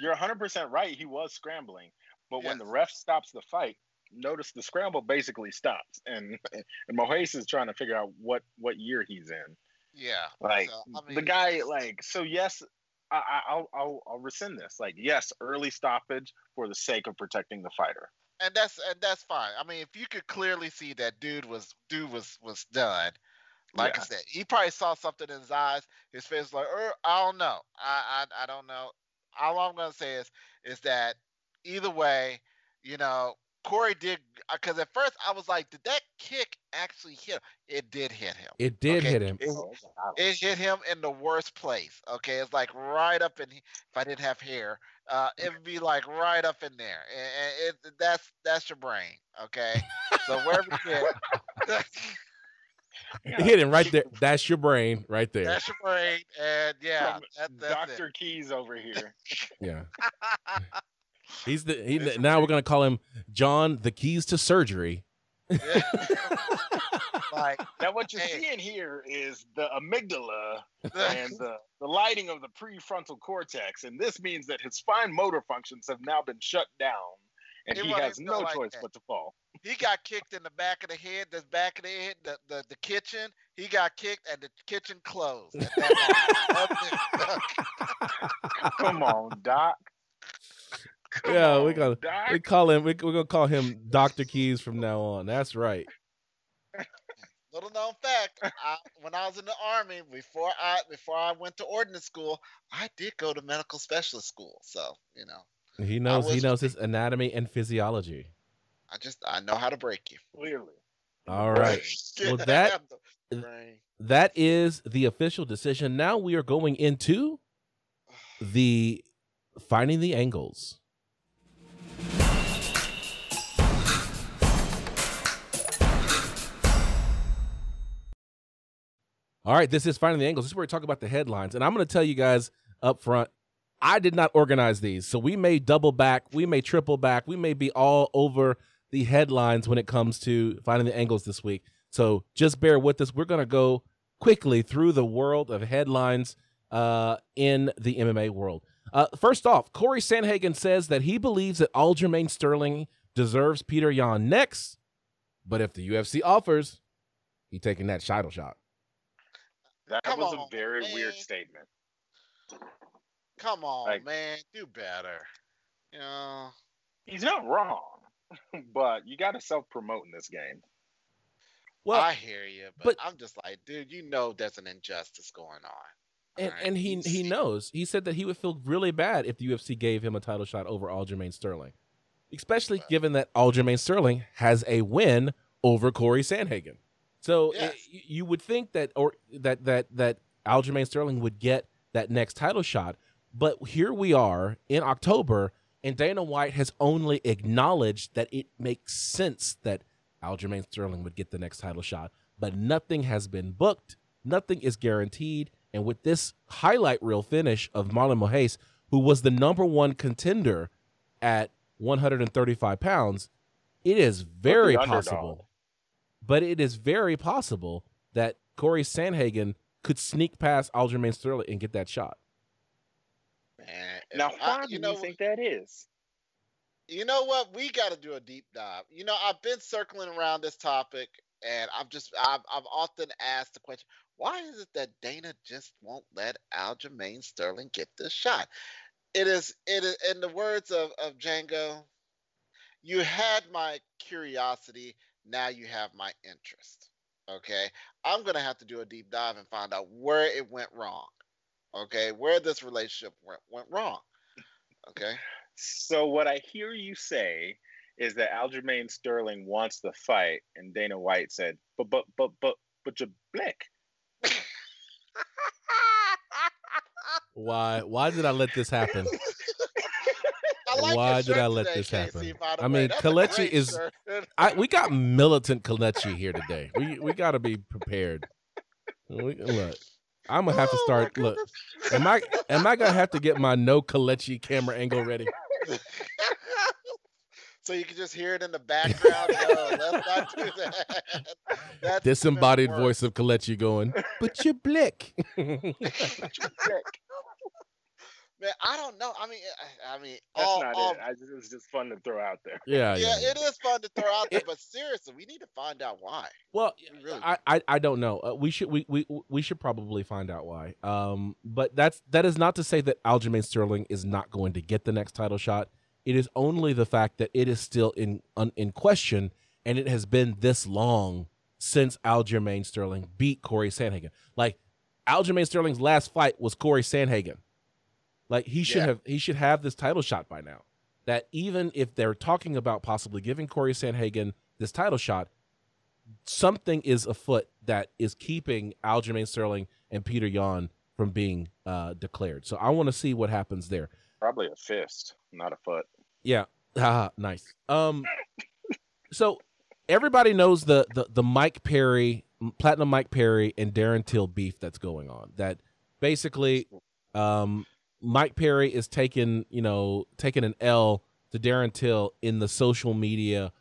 you're 100% right. He was scrambling, but when the ref stops the fight, notice the scramble basically stops, and and Moraes is trying to figure out what what year he's in. yeah. Like so, I the guy, like so. Yes, I, I, I'll I'll I'll rescind this. Like yes, early stoppage for the sake of protecting the fighter. and that's and that's fine. I mean, if you could clearly see that dude was dude was was done. Like I said, he probably saw something in his eyes. His face was like, er, I don't know. I, I I don't know. All I'm gonna say is is that either way, you know, Corey did because at first I was like, did that kick actually hit? him? It did hit him. It did Okay. hit him. It, it hit him in the worst place. Okay, it's like right up in. If I didn't have hair, uh, it would be like right up in there, and, and it that's that's your brain. Okay, so wherever you hit, It *laughs* hit him right there. That's your brain right there. that's your brain, and yeah, From that, that's Doctor Keys over here. *laughs* Yeah. *laughs* He's the he, It's now we're gonna call him John the keys to surgery. Yeah. *laughs* like Now what you're Hey. seeing here is the amygdala and the, the lighting of the prefrontal cortex, and this means that his fine motor functions have now been shut down, and It he has no like choice that. but to fall. He got kicked in the back of the head. The back of the head, the the, the kitchen. He got kicked, and the kitchen closed. at that moment. *laughs* Come on, Doc. Come Yeah, we on, gotta- Doc. we call him. We, we're gonna call him Doctor Keys from now on. That's right. Little known fact: I, when I was in the army, before I before I went to ordnance school, I did go to medical specialist school. So you know, He knows. He knows his anatomy and physiology. I just I know how to break you. Clearly. All right. well, *laughs* that that is the official decision. Now we are going into *sighs* the finding the angles. All right, this is finding the angles. This is where we talk about the headlines, and I'm going to tell you guys up front. I did not organize these, so we may double back, we may triple back, we may be all over the headlines when it comes to finding the angles this week. So just bear with us. We're going to go quickly through the world of headlines uh, in the MMA world. Uh, first off, Corey Sandhagen says that he believes that Aljamain Sterling deserves Petr Yan next, but if the UFC offers, he taking that title shot. That Come was on, a very man. weird statement. Come on, Like- man, do better. You know, He's not wrong, *laughs* but you got to self promote in this game. Well, I hear you, but, but- I'm just like, dude, you know, there's an injustice going on. and, Alright, and he you he knows. He said that he would feel really bad if the UFC gave him a title shot over Aljamain Sterling, especially given that Aljamain Sterling has a win over Corey Sandhagen. So Yes. i- y- you would think that or that that that Aljamain Sterling would get that next title shot, but here we are in October, and Dana White has only acknowledged that it makes sense that Aljamain Sterling would get the next title shot, but nothing has been booked, nothing is guaranteed, and with this highlight reel finish of Marlon Moraes, who was the number one contender at 135 pounds, it is very possible. But it is very possible that Corey Sandhagen could sneak past Aljamain Sterling and get that shot. If Now, I- why do you, think that is? you know what? We got to do a deep dive. You know, I've been circling around this topic, and I've just, I've, I've often asked the question: Why is it that Dana just won't let Aljamain Sterling get this shot? It is, it is, in the words of of Django, you had my curiosity, now you have my interest. Okay, I'm gonna have to do a deep dive and find out where it went wrong. Okay, where this relationship went went wrong. Okay. So, what I hear you say is that Aljamain Sterling wants the fight, and Dana White said, but, but, but, but, but you're black. *laughs* Why? Why did I let this happen? Like Why did I let today, this happen? by the I mean, That's Kalechi is- shirt. I, we got militant Kalechi here today. We we got to be prepared. We, look, I'm gonna have to Oh, my start. Look, am I am I gonna have to get my no Kalechi camera angle ready? *laughs* so you can just hear it in the background. no, uh, let's not do that. That's Disembodied voice of Kalechi going, but you're blick. *laughs* Man, I don't know. I mean, I, I mean, That's all, not all, it. I just, it was just fun to throw out there. yeah, yeah, yeah. it is fun to throw out there, but seriously, we need to find out why. Well, We really I, I I don't know. Uh, we should we, we we should probably find out why. Um, but that's that is not to say that Aljamain Sterling is not going to get the next title shot. It is only the fact that it is still in un, in question, and it has been this long since Aljamain Sterling beat Corey Sandhagen. Like Aljamain Sterling's last fight was Corey Sandhagen. Like he should Yeah. have he should have this title shot by now. That even if they're talking about possibly giving Corey Sandhagen this title shot, something is afoot that is keeping Aljamain Sterling and Petr Yan from being uh, declared. So I want to see what happens there. Probably a fist, not a foot. Yeah, nice. Um, so everybody knows the the the Mike Perry, Platinum Mike Perry, and Darren Till beef that's going on. That basically, um, Mike Perry is taking you know taking an L to Darren Till in the social media,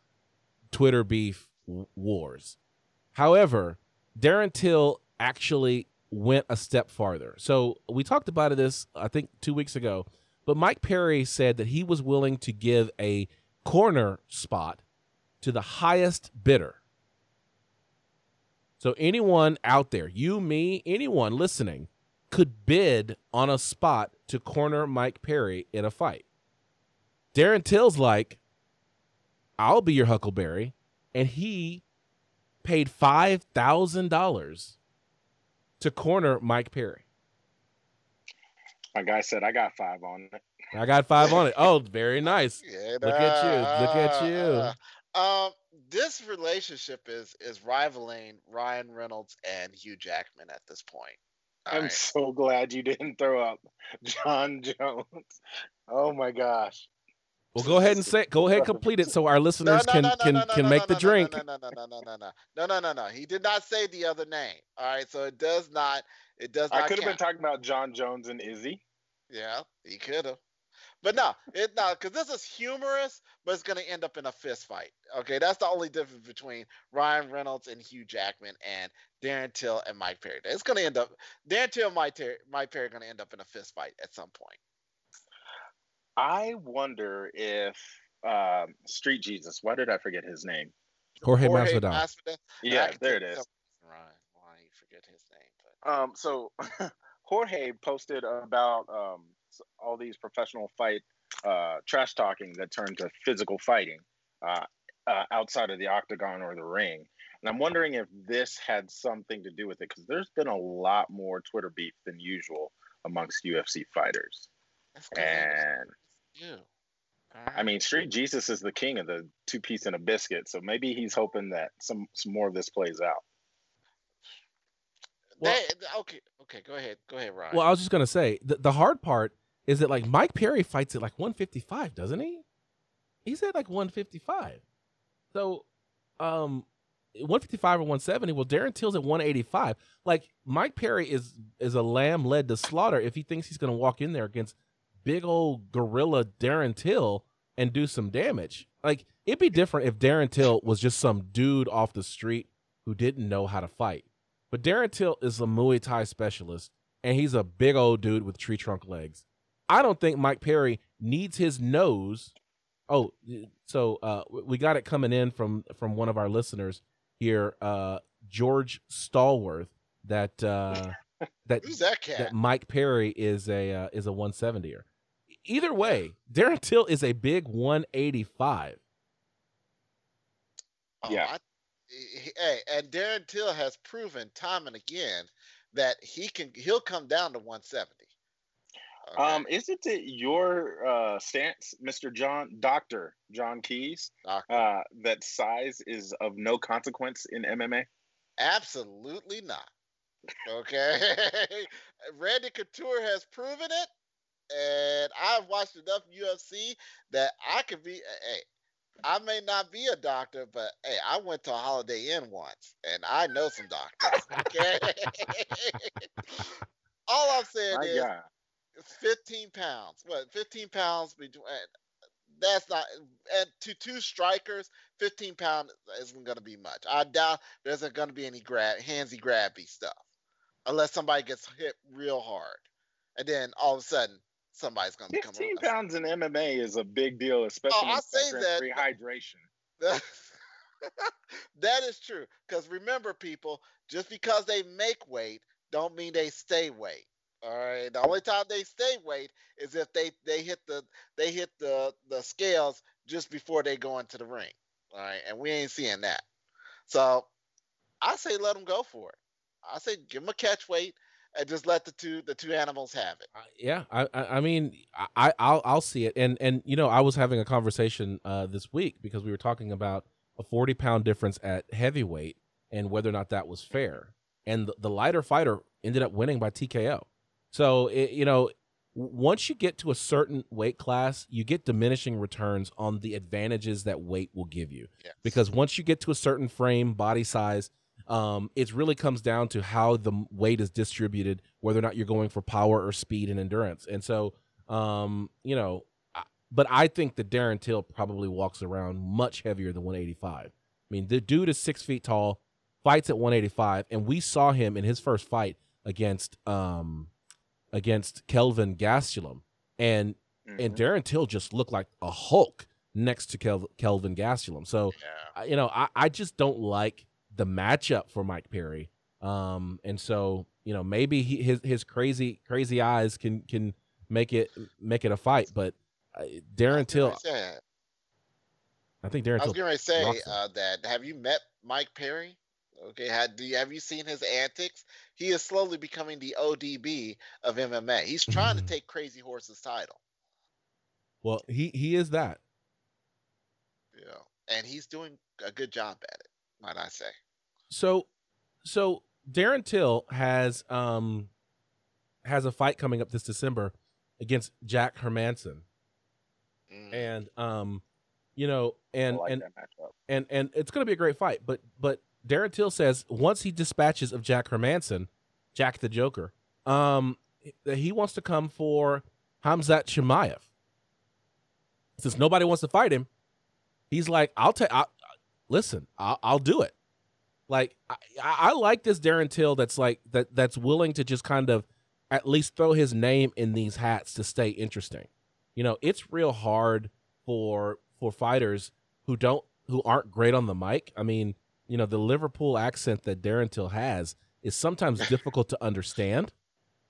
Twitter beef wars. However, Darren Till actually went a step farther. So we talked about this, I think, two weeks ago. But Mike Perry said that he was willing to give a corner spot to the highest bidder. So anyone out there, you, me, anyone listening, could bid on a spot to corner Mike Perry in a fight. Darren Till's like, I'll be your Huckleberry. And he paid $5,000 to corner Mike Perry. My guy said, I got five on it. I got five on it. *laughs* Oh, very nice. Yeah, Look at you. Look at you. uh, Um, this relationship is is rivaling Ryan Reynolds and Hugh Jackman at this point. All I'm right. so glad you didn't throw up John Jones. Oh my gosh. Well, go ahead and say. Go ahead, complete it, so our listeners no, can no, no, can no, no, can no, make no, the drink. No, no, no, no, no, no, no, no, no, no, no. He did not say the other name. All right, so it does not. It does not. I could have been talking about John Jones and Izzy. Yeah, he could have. But no, it no, because this is humorous, but it's gonna end up in a fist fight. Okay, that's the only difference between Ryan Reynolds and Hugh Jackman and Darren Till and Mike Perry. It's gonna end up Darren Till and Mike, Ter- Mike Perry are gonna end up in a fist fight at some point. I wonder if um, Street Jesus. Why did I forget his name? Jorge, Jorge Masvidal. Masvidal. Yeah, there it is. Right. Why you forget his name? But... Um, so *laughs* Jorge posted about um, all these professional fight uh, trash talking that turned to physical fighting uh, uh, outside of the octagon or the ring. And I'm wondering if this had something to do with it because there's been a lot more Twitter beef than usual amongst UFC fighters. And yeah. I mean, Street Jesus is the king of the two piece and a biscuit, so maybe he's hoping that some some more of this plays out. Well, they, okay, okay, go ahead, go ahead, Ryan. Well, I was just gonna say the, the hard part is that like Mike Perry fights at like 155, doesn't he? He's at like 155. So, um, 155 or 170. Well, Darren Till's at 185. Like Mike Perry is is a lamb led to slaughter if he thinks he's going to walk in there against big old gorilla Darren Till and do some damage. Like it'd be different if Darren Till was just some dude off the street who didn't know how to fight. But Darren Till is a Muay Thai specialist and he's a big old dude with tree trunk legs. I don't think Mike Perry needs his nose. Oh, so uh, we got it coming in from from one of our listeners here, uh, George Stallworth, that uh, *laughs* that Who's that cat? That Mike Perry is a uh, is a 170er. Either way, *laughs* Darren Till is a big 185. Oh, yeah. I, hey, and Darren Till has proven time and again that he can he'll come down to 170. Okay. Um, isn't it your uh, stance, Mr. John, Doctor John Keys, uh, that size is of no consequence in MMA? Absolutely not. Okay, *laughs* Randy Couture has proven it, and I've watched enough UFC that I could be. Hey, I may not be a doctor, but hey, I went to a Holiday Inn once, and I know some doctors. Okay. *laughs* All I'm saying My is, God. 15 pounds. What, 15 pounds between eh, that's not and to two strikers 15 pound isn't going to be much. I doubt there's not going to be any grab handsy grabby stuff unless somebody gets hit real hard. And then all of a sudden somebody's going to come. 15 pounds in mma is a big deal especially oh, i say that. rehydration. *laughs* That is true because remember people just because they make weight don't mean they stay weight all right. The only time they stay weight is if they they hit the they hit the the scales just before they go into the ring. All right, and we ain't seeing that. So I say let them go for it. I say give them a catch weight and just let the two the two animals have it. Uh, yeah, I I mean I I'll I'll see it. And and you know I was having a conversation uh, this week because we were talking about a forty pound difference at heavyweight and whether or not that was fair. And the, the lighter fighter ended up winning by TKO. So it, you know, once you get to a certain weight class, you get diminishing returns on the advantages that weight will give you. Yes. Because once you get to a certain frame, body size, um, it really comes down to how the weight is distributed, whether or not you're going for power or speed and endurance. And so, um, you know, but I think that Darren Till probably walks around much heavier than 185. I mean, the dude is six feet tall, fights at 185, and we saw him in his first fight against um, against Kelvin Gastelum, and mm-hmm. and Darren Till just looked like a Hulk next to Kel- Kelvin Gastelum. So, yeah. you know, I, I just don't like the matchup for Mike Perry. Um, and so you know maybe he, his his crazy crazy eyes can can make it make it a fight, but uh, Darren Till. I think Darren. I was going to say uh, that. Have you met Mike Perry? Okay, had do you, have you seen his antics? He is slowly becoming the ODB of MMA. He's trying to mm-hmm. take Crazy Horse's title. Well, he he is that. Yeah, and he's doing a good job at it, might I say. So, so Darren Till has um has a fight coming up this December against Jack Hermansson, mm. and um, you know, and like and and and it's going to be a great fight. But but Darren Till says once he dispatches of Jack Hermansson, Jack the Joker, um, that he wants to come for Khamzat Chimaev. Since nobody wants to fight him, he's like, "I'll take. Listen, I'll, I'll, do it." Like I, I like this Darren Till that's like that that's willing to just kind of at least throw his name in these hats to stay interesting. You know, it's real hard for for fighters who don't who aren't great on the mic. I mean, you know, the Liverpool accent that Darren Till has is sometimes difficult to understand.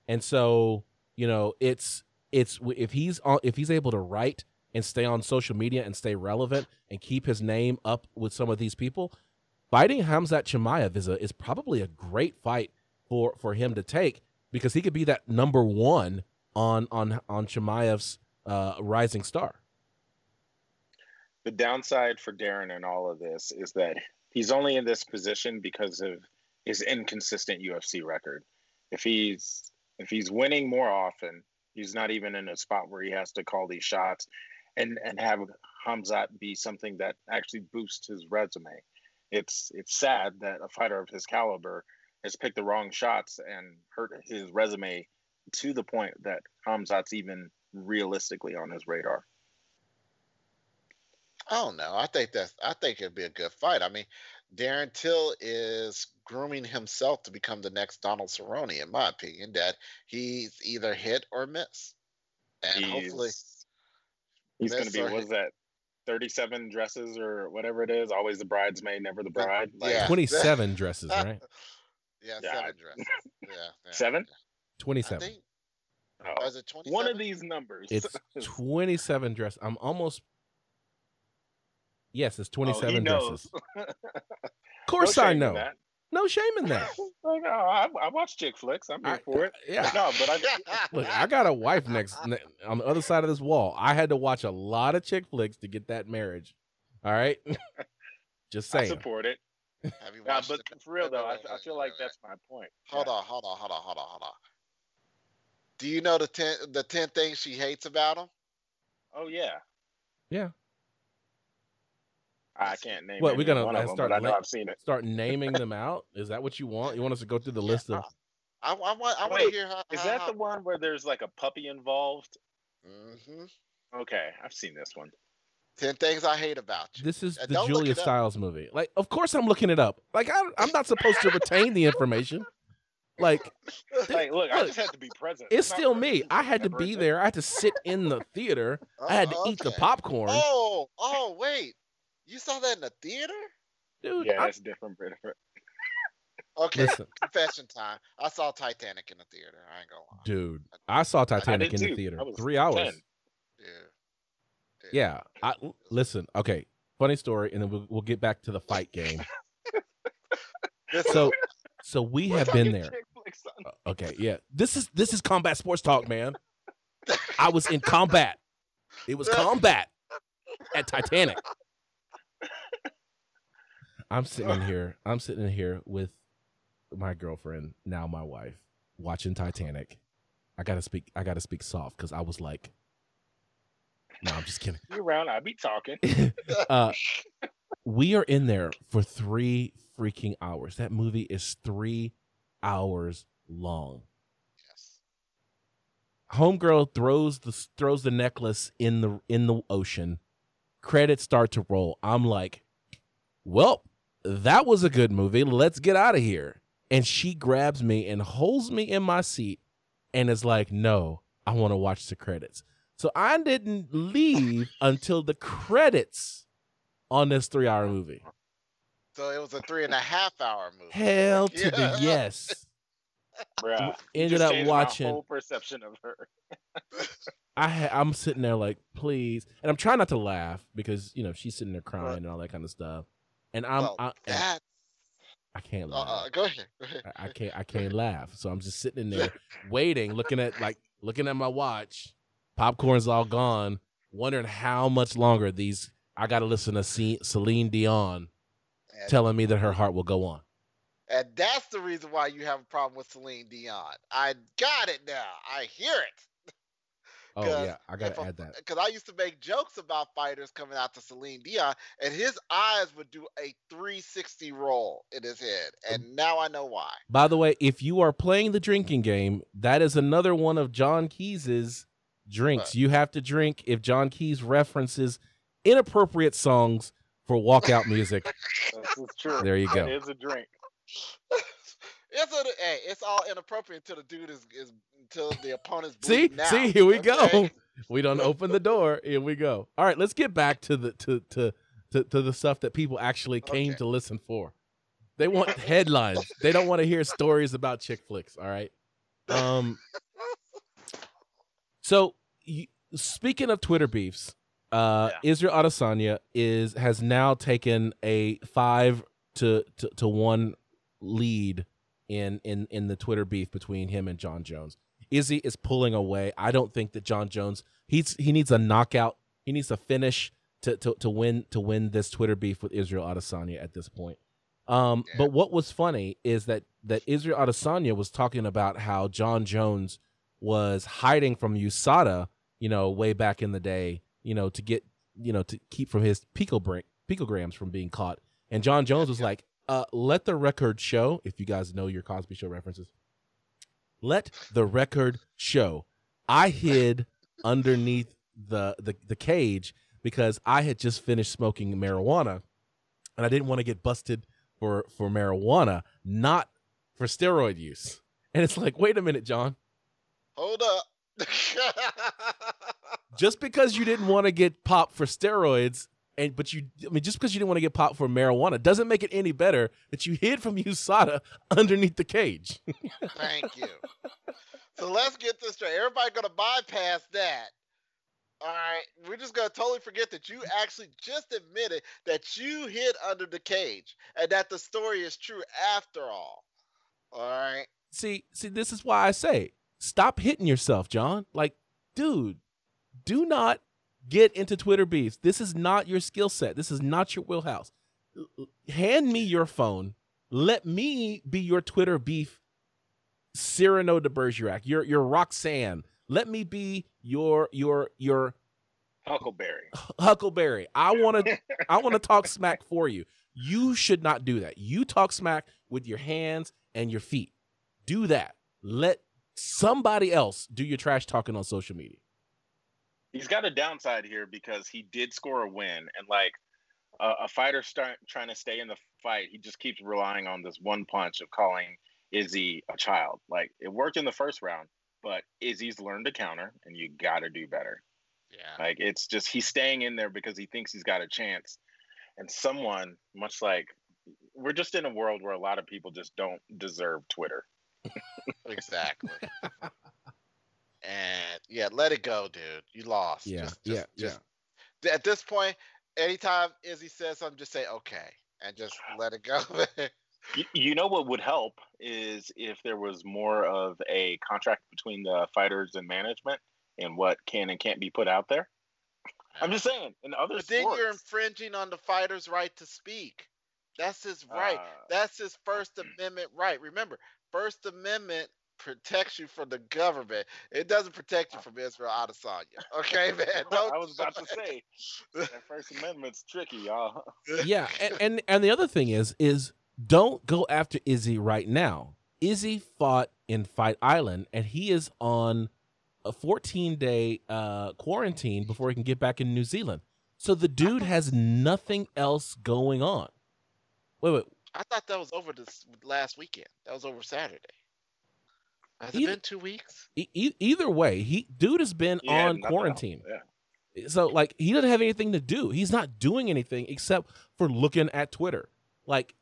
And so, you know, it's it's if he's on if he's able to write and stay on social media and stay relevant and keep his name up with some of these people, fighting Khamzat Chimaev is a is probably a great fight for for him to take because he could be that number one on on on Chimaev's uh, rising star. The downside for Darren in all of this is that he's only in this position because of his inconsistent UFC record. If he's if he's winning more often, he's not even in a spot where he has to call these shots and and have Khamzat be something that actually boosts his resume. It's it's sad that a fighter of his caliber has picked the wrong shots and hurt his resume to the point that Khamzat's even realistically on his radar. Oh know. I think that's I think it'd be a good fight. I mean, Darren Till is grooming himself to become the next Donald Cerrone, in my opinion. That he's either hit or miss, and he's, hopefully he's going to be. Was that thirty-seven dresses or whatever it is? Always the bridesmaid, never the bride. Like, yeah, twenty-seven dresses, *laughs* right? Yeah, yeah, seven dresses. *laughs* Yeah, yeah. seven. Twenty-seven. Oh, is it 27? One of these numbers. It's *laughs* 27 dresses. I'm almost Yes, it's 27 oh, dresses. of *laughs* course no I know. No shame in that. *laughs* no, I, I, watch chick flicks. I'm here I, for it. Yeah. No, but I *laughs* look. I got a wife next on the other side of this wall. I had to watch a lot of chick flicks to get that marriage. All right. Just saying. I support it. Have you watched but it? for real though, I, I feel like that's my point. Hold yeah. on, hold on, hold on, hold on, hold on. Do you know the ten the ten things she hates about him? Oh yeah. Yeah. I can't name. It. What we're gonna them, start? I know I've seen it. Start naming *laughs* them out. Is that what you want? You want us to go through the yeah, list of? I, I, want. I want to hear. How, is how, that how... the one where there's like a puppy involved? Mm-hmm. Okay, I've seen this one. Ten things I hate about you. This is the Julia Stiles movie. Like, of course I'm looking it up. Like, I, I'm not supposed to retain the information. Like, like, look, I just had to be present. It's still me. I had to be there. I had to sit in the theater. I had to okay. eat the popcorn. Oh, oh, wait. You saw that in the theater? Dude, yeah, that's different, different. *laughs* Okay, Listen. confession time. I saw Titanic in the theater. I ain't gonna lie. Dude, I saw Titanic I in the theater. Three hours. 10. Yeah. Yeah. I, listen. Okay. Funny story, and then we'll, we'll get back to the fight game. *laughs* so, so we have been there. Uh, okay. Yeah. This is this is combat sports talk, man. I was in combat. It was *laughs* combat at Titanic. I'm sitting *laughs* here. I'm sitting here with my girlfriend, now my wife, watching Titanic. I gotta speak. I gotta speak soft because I was like, "No, I'm just kidding." You around? I be talking. *laughs* uh, *laughs* we are in there for three freaking hours. That movie is three hours long. Yes. Homegirl throws the throws the necklace in the in the ocean. Credits start to roll. I'm like, well, that was a good movie. Let's get out of here. And she grabs me and holds me in my seat and is like, no, I want to watch the credits. So I didn't leave *laughs* until the credits on this three hour movie. So it was a three and a half hour movie. Hell to yeah. the yes. *laughs* Bruh, ended up watching whole perception of her. I ha- I'm sitting there like, please, and I'm trying not to laugh because you know she's sitting there crying and all that kind of stuff and I'm well, I, and I can't laugh. Uh, go ahead. Go ahead. I, I can't I can't laugh. So I'm just sitting in there *laughs* waiting, looking at like looking at my watch. Popcorn's all gone. Wondering how much longer these I got to listen to C- Celine Dion and, telling me that her heart will go on. And that's the reason why you have a problem with Celine Dion. I got it now. I hear it. Oh yeah, I gotta add that because I used to make jokes about fighters coming out to Celine Dion, and his eyes would do a 360 roll in his head, uh, and now I know why. By the way, if you are playing the drinking game, that is another one of John Keys's drinks. What? You have to drink if John Keys references inappropriate songs for walkout music. this is true. There you go. It is a drink. *laughs* It's a, hey, it's all inappropriate until the dude is, is until the opponent's See, out, see, here we okay? go. *laughs* We don't open the *laughs* door. Here we go. All right, let's get back to the to to to, to the stuff that people actually came Okay. to listen for. They *laughs* want headlines. they don't want to hear stories about chick flicks. All right. Um. So, you, speaking of Twitter beefs, uh, Israel Adesanya is has now taken a five to, to to one lead in in in the Twitter beef between him and Jon Jones. Izzy is pulling away. I don't think that Jon Jones he's he needs a knockout. He needs a finish to to to win to win this Twitter beef with Israel Adesanya at this point. Um, Yeah. but what was funny is that that Israel Adesanya was talking about how Jon Jones was hiding from USADA, you know, way back in the day, you know, to get you know to keep from his picogram picograms from being caught. And Jon Jones was like, uh, "Let the record show." If you guys know your Cosby Show references, let the record show. I hid underneath the, the the cage because I had just finished smoking marijuana, and I didn't want to get busted for for marijuana, not for steroid use. And it's like, wait a minute, John. Hold up. *laughs* Just because you didn't want to get popped for steroids, and but you, I mean, just because you didn't want to get popped for marijuana doesn't make it any better that you hid from *laughs* USADA underneath the cage. Thank you. So let's get this straight. Everybody gonna bypass that. All right, we're just gonna totally forget that you actually just admitted that you hid under the cage and that the story is true after all. All right. see, see, this is why I say stop hitting yourself, John. Like, dude, do not get into Twitter beefs. This is not your skill set. This is not your wheelhouse. Hand me your phone. Let me be your Twitter beef Cyrano de Bergerac. Your your Roxanne. Let me be your your your Huckleberry. *laughs* Huckleberry. I want to I want to talk smack for you. You should not do that. You talk smack with your hands and your feet. Do that. Let somebody else do your trash talking on social media. He's got a downside here because he did score a win, and like a, a fighter start trying to stay in the fight, he just keeps relying on this one punch of calling Izzy a child. Like it worked in the first round, but Izzy's learned to counter, and you got to do better. Yeah. Like it's just he's staying in there because he thinks he's got a chance. And someone, much like we're just in a world where a lot of people just don't deserve Twitter. Exactly. *laughs* and yeah, let it go, dude. You lost. Yeah, Just- yeah, just- just- At this point, anytime Izzy says something, just say okay and just let it go. *laughs* You, you know what would help is if there was more of a contract between the fighters and management and what can and can't be put out there. I'm just saying, in other But then you're infringing on the fighter's right to speak. That's his right. uh, That's his First Amendment right. Remember, First Amendment protects you from the government. It doesn't protect you from Israel Adesanya. *laughs* Okay, man. Don't, I was about to say *laughs* that First Amendment's tricky, y'all. *laughs* Yeah, and, and and the other thing is is don't go after Izzy right now. Izzy fought in Fight Island, and he is on a 14 day uh, quarantine before he can get back in New Zealand. So the dude has nothing else going on. Wait, wait. I thought that was over this last weekend. That was over Saturday. Has it Either- been two weeks? E- e- either way, he dude has been He had on quarantine. Yeah. So like he doesn't have anything to do. He's not doing anything except for looking at Twitter. Like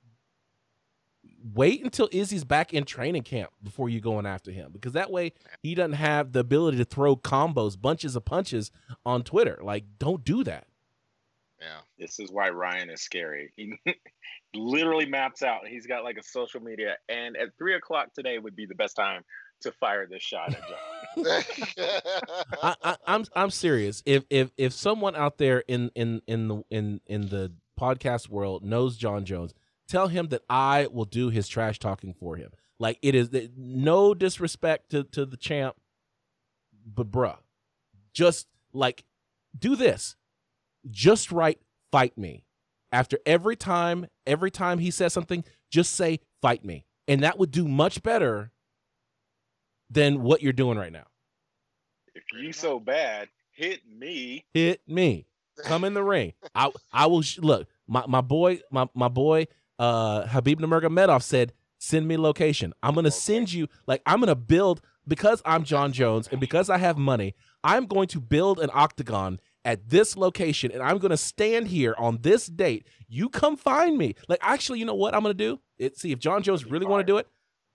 wait until Izzy's back in training camp before you going after him because that way he doesn't have the ability to throw combos, bunches of punches on Twitter. Like don't do that. Yeah. This is why Ryan is scary. He *laughs* literally maps out. He's got like a social media, and at three o'clock today would be the best time to fire this shot at John. I, I, I'm I'm serious. If if if someone out there in in in the in in the podcast world knows Jon Jones, tell him that I will do his trash talking for him. Like it is no disrespect to to the champ, but bruh, just like do this, just right. Fight me. After every time, every time he says something, just say fight me, and that would do much better than what you're doing right now. if you so bad, hit me. hit me. Come in the ring. I I will sh- look. My my boy my my boy uh Khabib Nurmagomedov said Send me location. I'm gonna send you like I'm gonna build because I'm Jon Jones and because I have money. I'm going to build an octagon at this location and I'm going to stand here on this date. You come find me. Like, actually, you know what I'm going to do? It, see, if Jon Jones really want to do it,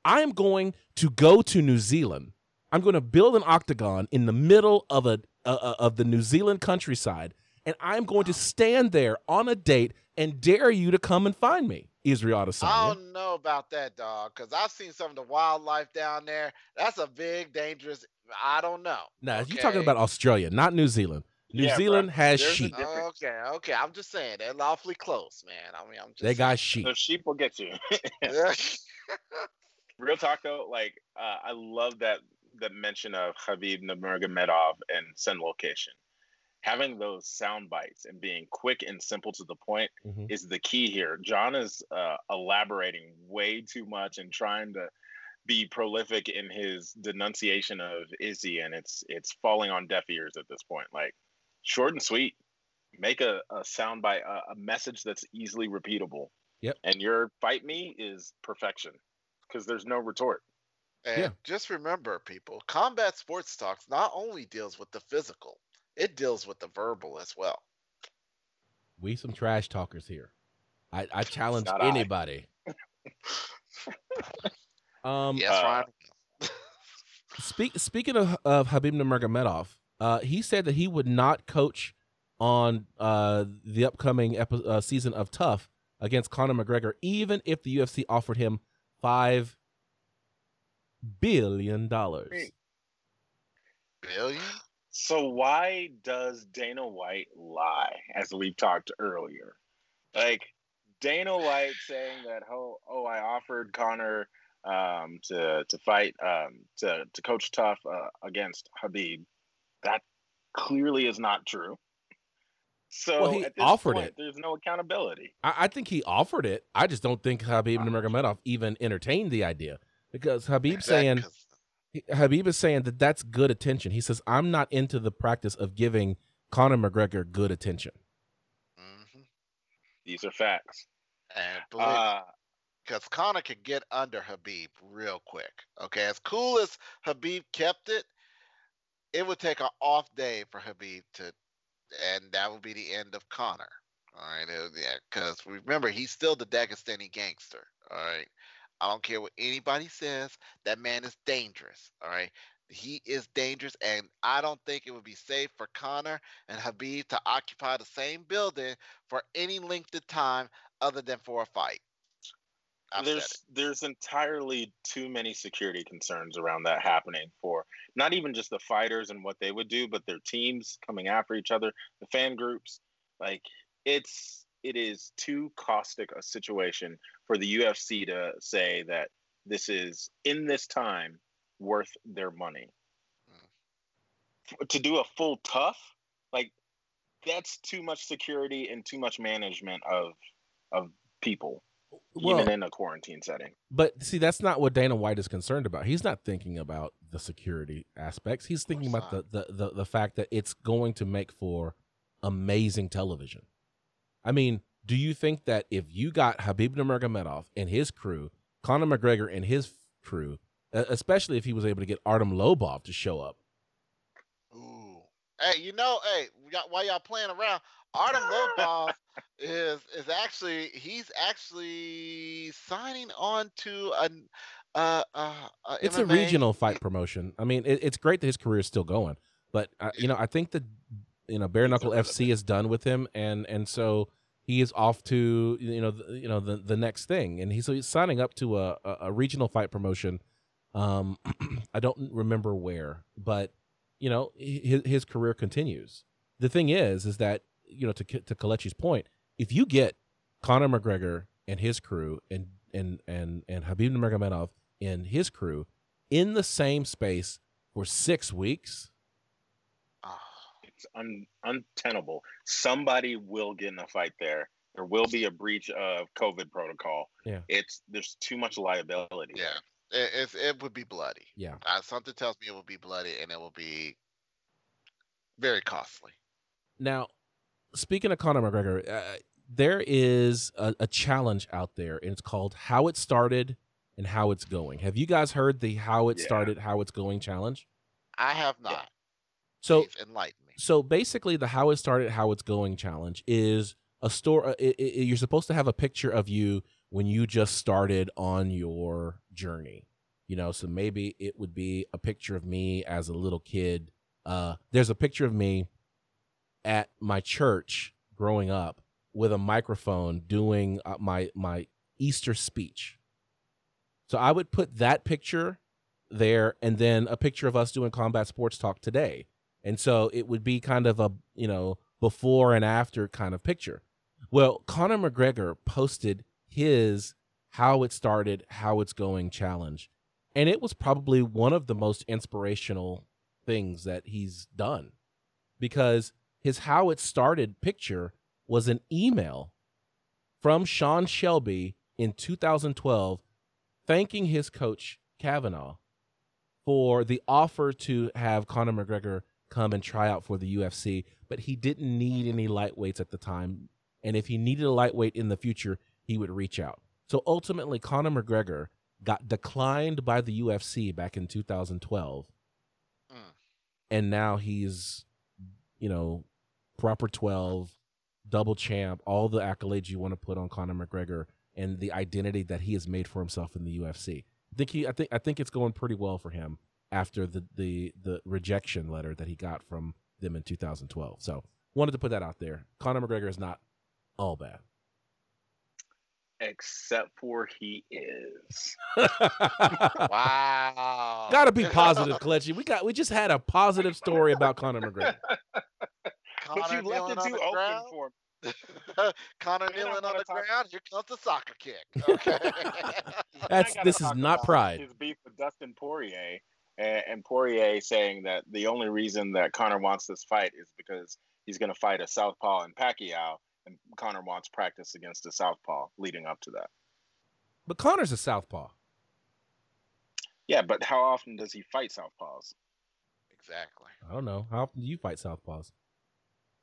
I'm going to go to New Zealand. I'm going to build an octagon in the middle of a uh, of the New Zealand countryside, and I'm going to stand there on a date and dare you to come and find me, Israel Adesanya. I don't know about that, dog, because I've seen some of the wildlife down there. That's a big, dangerous. I don't know. Nah, okay? you're talking about Australia, not New Zealand. New yeah, Zealand bro. has There's sheep. Okay, okay. I'm just saying they're lawfully close, man. I mean, I'm just they got sheep. The sheep will get you. *laughs* *laughs* Real talk though, like uh, I love that that mention of Khabib Nurmagomedov and send location. Having those sound bites and being quick and simple to the point mm-hmm. is the key here. John is uh, elaborating way too much and trying to be prolific in his denunciation of Izzy, and it's it's falling on deaf ears at this point. Like short and sweet. Make a, a soundbite, a, a message that's easily repeatable. Yep. And your fight me is perfection because there's no retort. And yeah. just remember, people, combat sports talks not only deals with the physical, it deals with the verbal as well. We some trash talkers here. I, I *laughs* challenge anybody. *laughs* um, yes, uh, speak, speaking of, of Khabib Nurmagomedov, uh, he said that he would not coach on uh, the upcoming epi- uh, season of TUF against Conor McGregor, even if the UFC offered him five billion dollars. Billion? So why does Dana White lie, as we talked earlier? Like Dana White saying that oh, oh I offered Conor um, to to fight um, to to coach TUF uh, against Khabib," that clearly is not true. So well, he offered point, it. There's no accountability. I, I, think he offered it. I just don't think Khabib uh, Nurmagomedov even entertained the idea because *laughs* Khabib saying Khabib is saying that that's good attention. He says I'm not into the practice of giving Conor McGregor good attention. Mm-hmm. These are facts. And believe uh, because Conor could get under Khabib real quick. Okay, as cool as Khabib kept it, it would take an off day for Khabib to, and that will be the end of Conor. All right, yeah, because remember he's still the Dagestani gangster. All right, I don't care what anybody says. That man is dangerous. All right, he is dangerous, and I don't think it would be safe for Conor and Khabib to occupy the same building for any length of time other than for a fight. There's there's entirely too many security concerns around that happening for not even just the fighters and what they would do, but their teams coming after each other, the fan groups. Like it's it is too caustic a situation for the UFC to say that this is in this time worth their money. To do a full TUF, like that's too much security and too much management of of people well, even in a quarantine setting. But see, that's not what Dana White is concerned about. He's not thinking about the security aspects. He's thinking about the, the, the the fact that it's going to make for amazing television. I mean, do you think that if you got Khabib Nurmagomedov and his crew, Conor McGregor and his crew, especially if he was able to get Artem Lobov to show up? Ooh, hey, you know, hey, while y'all playing around, Artem Lobov *laughs* is is actually he's actually signing on to an uh, uh, uh it's MMA. a regional fight promotion. I mean, it, it's great that his career is still going, but uh, you know, I think that you know Bare Knuckle FC is done with him, and and so he is off to you know the, you know the the next thing, and he's, so he's signing up to a, a, a regional fight promotion. Um, *clears throat* I don't remember where, but you know his his career continues. The thing is, is that you know, to to Kalechi's point, if you get Conor McGregor and his crew and and and and Khabib Nurmagomedov and his crew in the same space for six weeks, oh, it's un, untenable. Somebody will get in a fight there. There will be a breach of COVID protocol. Yeah, it's there's too much liability. Yeah, it, it would be bloody. Yeah, uh, something tells me it will be bloody and it will be very costly. Now, speaking of Conor McGregor, uh, there is a, a, challenge out there, and it's called "How It Started and how it's going. Have you guys heard the how it Yeah. started, how it's going challenge? I have not. So Please enlighten me. so basically the how it started how it's going challenge is a store it, it, you're supposed to have a picture of you when you just started on your journey you know so maybe it would be a picture of me as a little kid uh there's a picture of me at my church growing up with a microphone doing uh, my my easter speech so i would put that picture there and then a picture of us doing combat sports talk today and so it would be kind of a, you know, before and after kind of picture. Well, Conor McGregor posted his how it started, how it's going challenge. And it was probably one of the most inspirational things that he's done because his how it started picture was an email from Sean Shelby in 2012 thanking his coach Kavanagh for the offer to have Conor McGregor come and try out for the UFC, but he didn't need any lightweights at the time. And if he needed a lightweight in the future, he would reach out. So ultimately, Conor McGregor got declined by the UFC back in 2012. Mm. And now he's, you know, proper 12, double champ, all the accolades you want to put on Conor McGregor and the identity that he has made for himself in the UFC. I think he I think I think it's going pretty well for him after the the the rejection letter that he got from them in 2012. So wanted to put that out there. Conor McGregor is not all bad. Except for he is. *laughs* Wow. Got to be positive, *laughs* Kelechi. We got we just had a positive story about Conor McGregor. *laughs* Conor but you left kneeling it on too the open ground. for me. *laughs* Conor And kneeling on the talk- ground. Here comes the soccer kick. *laughs* Okay. *laughs* That's this is not pride. His beef with Dustin Poirier, and, and Poirier saying that the only reason that Conor wants this fight is because he's going to fight a southpaw in Pacquiao, and Conor wants practice against a southpaw leading up to that. But Conor's a southpaw. Yeah, but how often does he fight southpaws? exactly. I don't know. How often do you fight southpaws?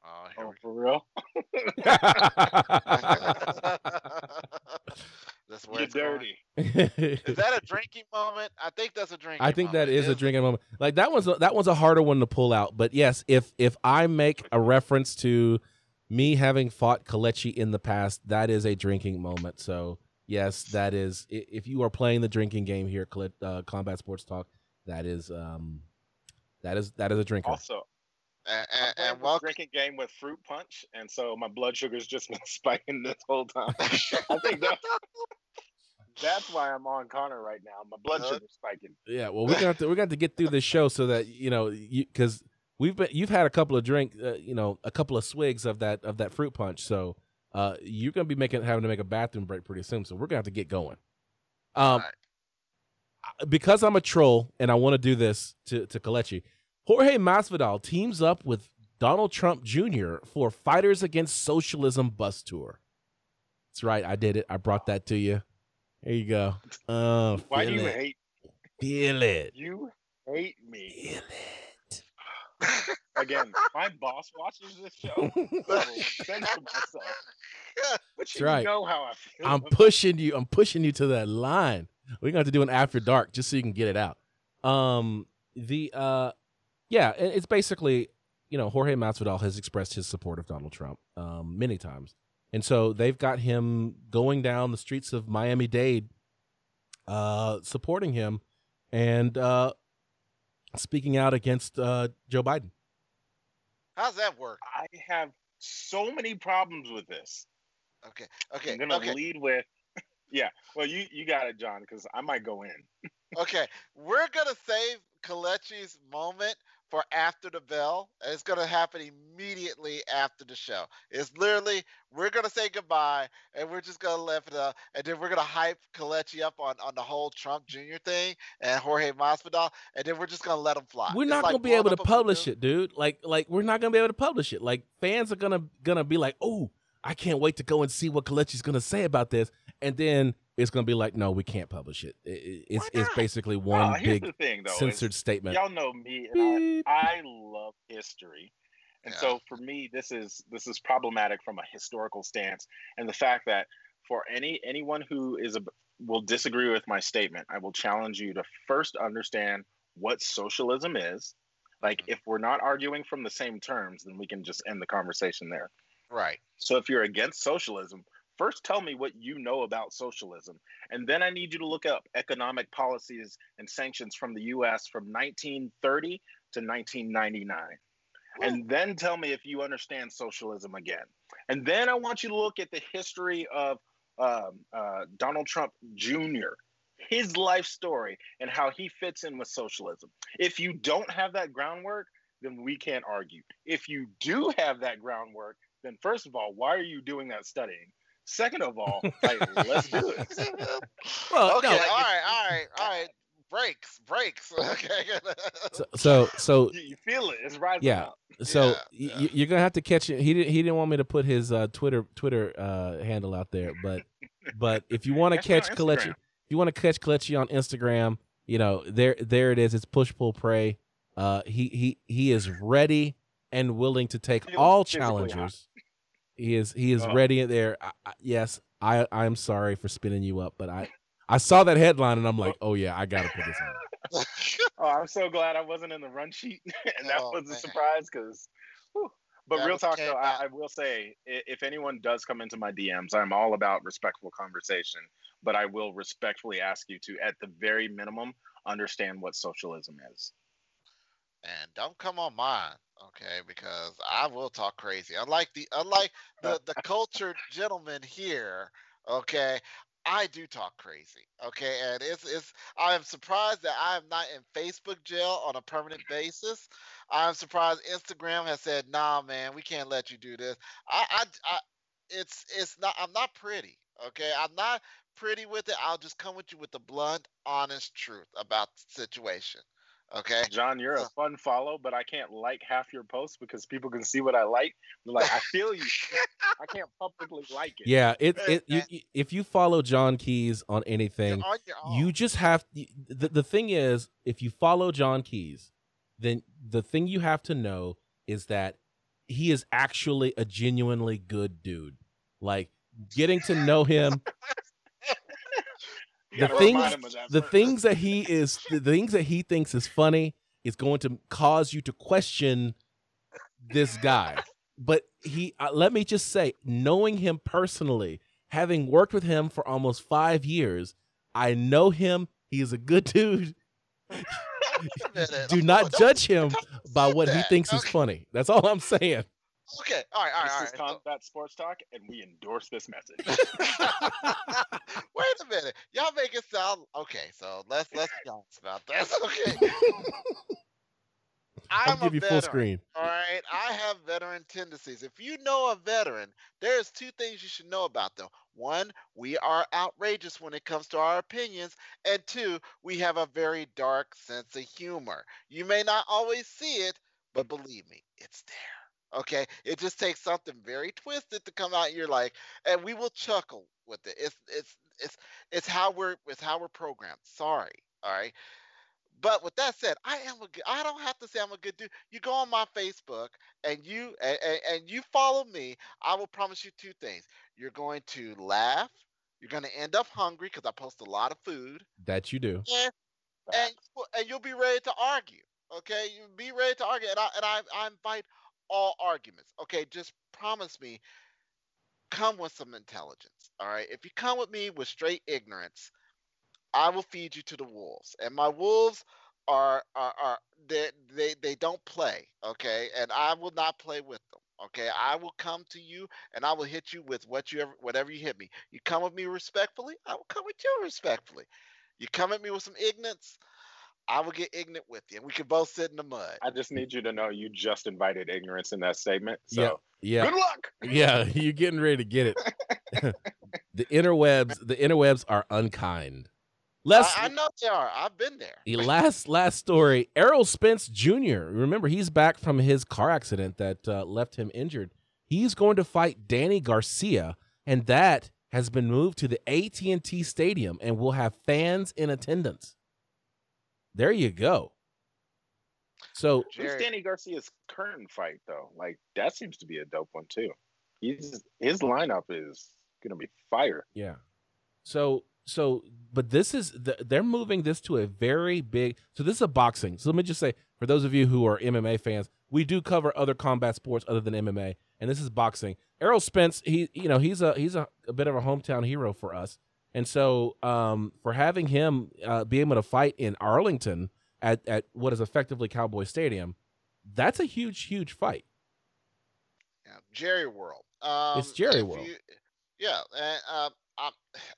Oh, here Oh, for real? *laughs* *laughs* That's where You're it's dirty. *laughs* Is that a drinking moment? I think that's a drinking. I think that moment. is a drinking moment. Like that one's a, that one's a harder one to pull out. But yes, if if I make a reference to me having fought Kalechi in the past, that is a drinking moment. So yes, that is. If you are playing the drinking game here, uh, Combat Sports Talk, that is um, that is that is a drinker. Also, And, I'm and, and welcome. drinking game with fruit punch, and so my blood sugar's just been *laughs* spiking this whole time. I think that, that's why I'm on Conor right now. My blood Uh-huh. sugar's spiking. Yeah, well, we're gonna we're gonna get through this show so that you know because we've been you've had a couple of drink uh, you know a couple of swigs of that of that fruit punch, so uh, you're gonna be making having to make a bathroom break pretty soon. So we're gonna have to get going. Um, Alright. I- because I'm a troll and I want to do this to to Kalechi, Jorge Masvidal teams up with Donald Trump Jr. for Fighters Against Socialism bus tour. That's right, I did it. I brought that to you. There you go. Oh, Why do you it. hate? Feel it. You hate me Feel it. *sighs* again. My boss watches this show. Myself. But you right. know how I feel. I'm pushing you. I'm pushing you to that line. We're gonna have to do an after dark just so you can get it out. Um, the uh, yeah, it's basically you know Jorge Masvidal has expressed his support of Donald Trump um many times, and so they've got him going down the streets of Miami Dade, uh, supporting him, and uh, speaking out against uh Joe Biden. How's that work? I have so many problems with this. Okay. Okay. I'm gonna okay. lead with, *laughs* yeah. Well, you you got it, John, because I might go in. *laughs* Okay, we're gonna save Kalechi's moment for after the bell. It's gonna happen immediately after the show. It's literally we're gonna say goodbye and we're just gonna lift it up, and then we're gonna hype Kalechi up on on the whole Trump Jr. thing and Jorge Masvidal, and then we're just gonna let him fly. We're It's not like gonna be able to up a balloon. publish it, dude. Like, like we're not gonna be able to publish it. Like, fans are gonna gonna be like, "Oh, I can't wait to go and see what Kalechi's gonna say about this," and then it's gonna be like, "No, we can't publish it. It- it- it's it's basically one here's big thing, though. censored statement." Y'all know me, and I, I love history, and Yeah. so for me, this is this is problematic from a historical stance, and the fact that for any anyone who is a will disagree with my statement, I will challenge you to first understand what socialism is. Like, mm-hmm. if we're not arguing from the same terms, then we can just end the conversation there. Right. So, if you're against socialism, first tell me what you know about socialism. And then I need you to look up economic policies and sanctions from the US from 1930 to 1999. And then tell me if you understand socialism again. And then I want you to look at the history of um, uh, Donald Trump Jr., his life story, and how he fits in with socialism. If you don't have that groundwork, then we can't argue. If you do have that groundwork, then first of all, why are you doing that studying? Second of all, *laughs* like, let's do it. *laughs* Well, okay, no, all right, all right, all right. Brakes, brakes. *laughs* Okay. so so, so You, you feel it. It's rising Yeah. up. So Yeah, y- yeah. you're gonna have to catch it. He didn't. He didn't want me to put his uh, Twitter Twitter uh, handle out there, but but if you want to Catch me Kalechi, if you want to catch Kalechi on Instagram, you know there there it is. It's push pull pray. Uh, he he he is ready and willing to take all physically hot. challengers. He is he is Oh. ready there. I, I, yes, I I'm sorry for spinning you up, but I I saw that headline and I'm like, oh yeah, I gotta put this on. *laughs* Oh, I'm so glad I wasn't in the run sheet, *laughs* and that Oh, was a man. surprise. Because, but That real talk though. I, I will say, if anyone does come into my DMs, I'm all about respectful conversation. But I will respectfully ask you to, at the very minimum, understand what socialism is. and don't come on mine, okay? Because I will talk crazy. Unlike the unlike the the *laughs* cultured gentleman here, okay. I do talk crazy, okay, and it's it's. I am surprised that I am not in Facebook jail on a permanent basis. I'm surprised Instagram has said, "Nah, man, we can't let you do this." I, I, I it's it's not. I'm not pretty, okay. I'm not pretty with it. I'll just come with you with the blunt, honest truth about the situation, okay. John, you're a fun follow, but I can't like half your posts because people can see what I like. They're like, I feel you. I can't publicly like it. Yeah, it it you, you- if you follow John Keys on anything, You're on you just have the the thing is if you follow John Keys, then the thing you have to know is that he is actually a genuinely good dude. Like getting to know him, You the things him of that the first. things that he is the things that he thinks is funny is going to cause you to question this guy. But he uh, let me just say, knowing him personally, having worked with him for almost 5 years, I know him. He is a good *laughs* dude. Wait a minute. Do not judge him by what he thinks is funny. That's all I'm saying. Okay, all right, all right, This all is Combat Sports Talk, and we endorse this message. *laughs* Wait a minute, y'all make it sound okay. So let's let's be honest about this. *laughs* Okay, I'll I'm give a you veteran. full screen. All right, I have veteran tendencies. If you know a veteran, there's two things you should know about them. One, we are outrageous when it comes to our opinions, and two, we have a very dark sense of humor. You may not always see it, but believe me, it's there. Okay, it just takes something very twisted to come out. And you're like, and we will chuckle with it. It's it's it's it's how we're it's how we're programmed. Sorry, all right. But with that said, I am a good. I don't have to say I'm a good dude. You go on my Facebook and you and, and you follow me. I will promise you two things. You're going to laugh. You're going to end up hungry because I post a lot of food, That you do. and and and you'll be ready to argue. Okay, you be ready to argue, and I and I, I invite all arguments. Okay, just promise me. Come with some intelligence. All right. If you come with me with straight ignorance, I will feed you to the wolves, and my wolves are are, are they, they they don't play, okay? And I will not play with them, okay? I will come to you and I will hit you with what you ever whatever you hit me. You come with me respectfully, I will come with you respectfully. You come at me with some ignorance, I will get ignorant with you, and we can both sit in the mud. I just need you to know you just invited ignorance in that statement. So Yeah. good luck. Yeah, *laughs* you're getting ready to get it. *laughs* the interwebs, the interwebs are unkind. Let's I, I know they are. I've been there. the last last story. Errol Spence Jr. Remember, he's back from his car accident that uh, left him injured. He's going to fight Danny Garcia, and that has been moved to the AT&T Stadium, and will have fans in attendance. There you go. So Who's Danny Garcia's current fight though? Like that seems to be a dope one too. He's his lineup is gonna be fire. Yeah. So so but this is they're moving this to a very big so this is a boxing so let me just say for those of you who are mma fans we do cover other combat sports other than mma and this is boxing errol spence he you know he's a he's a, a bit of a hometown hero for us and so um, for having him uh, be able to fight in arlington at, at what is effectively cowboy stadium that's a huge huge fight yeah, jerry world um, it's jerry world you, yeah and uh, I,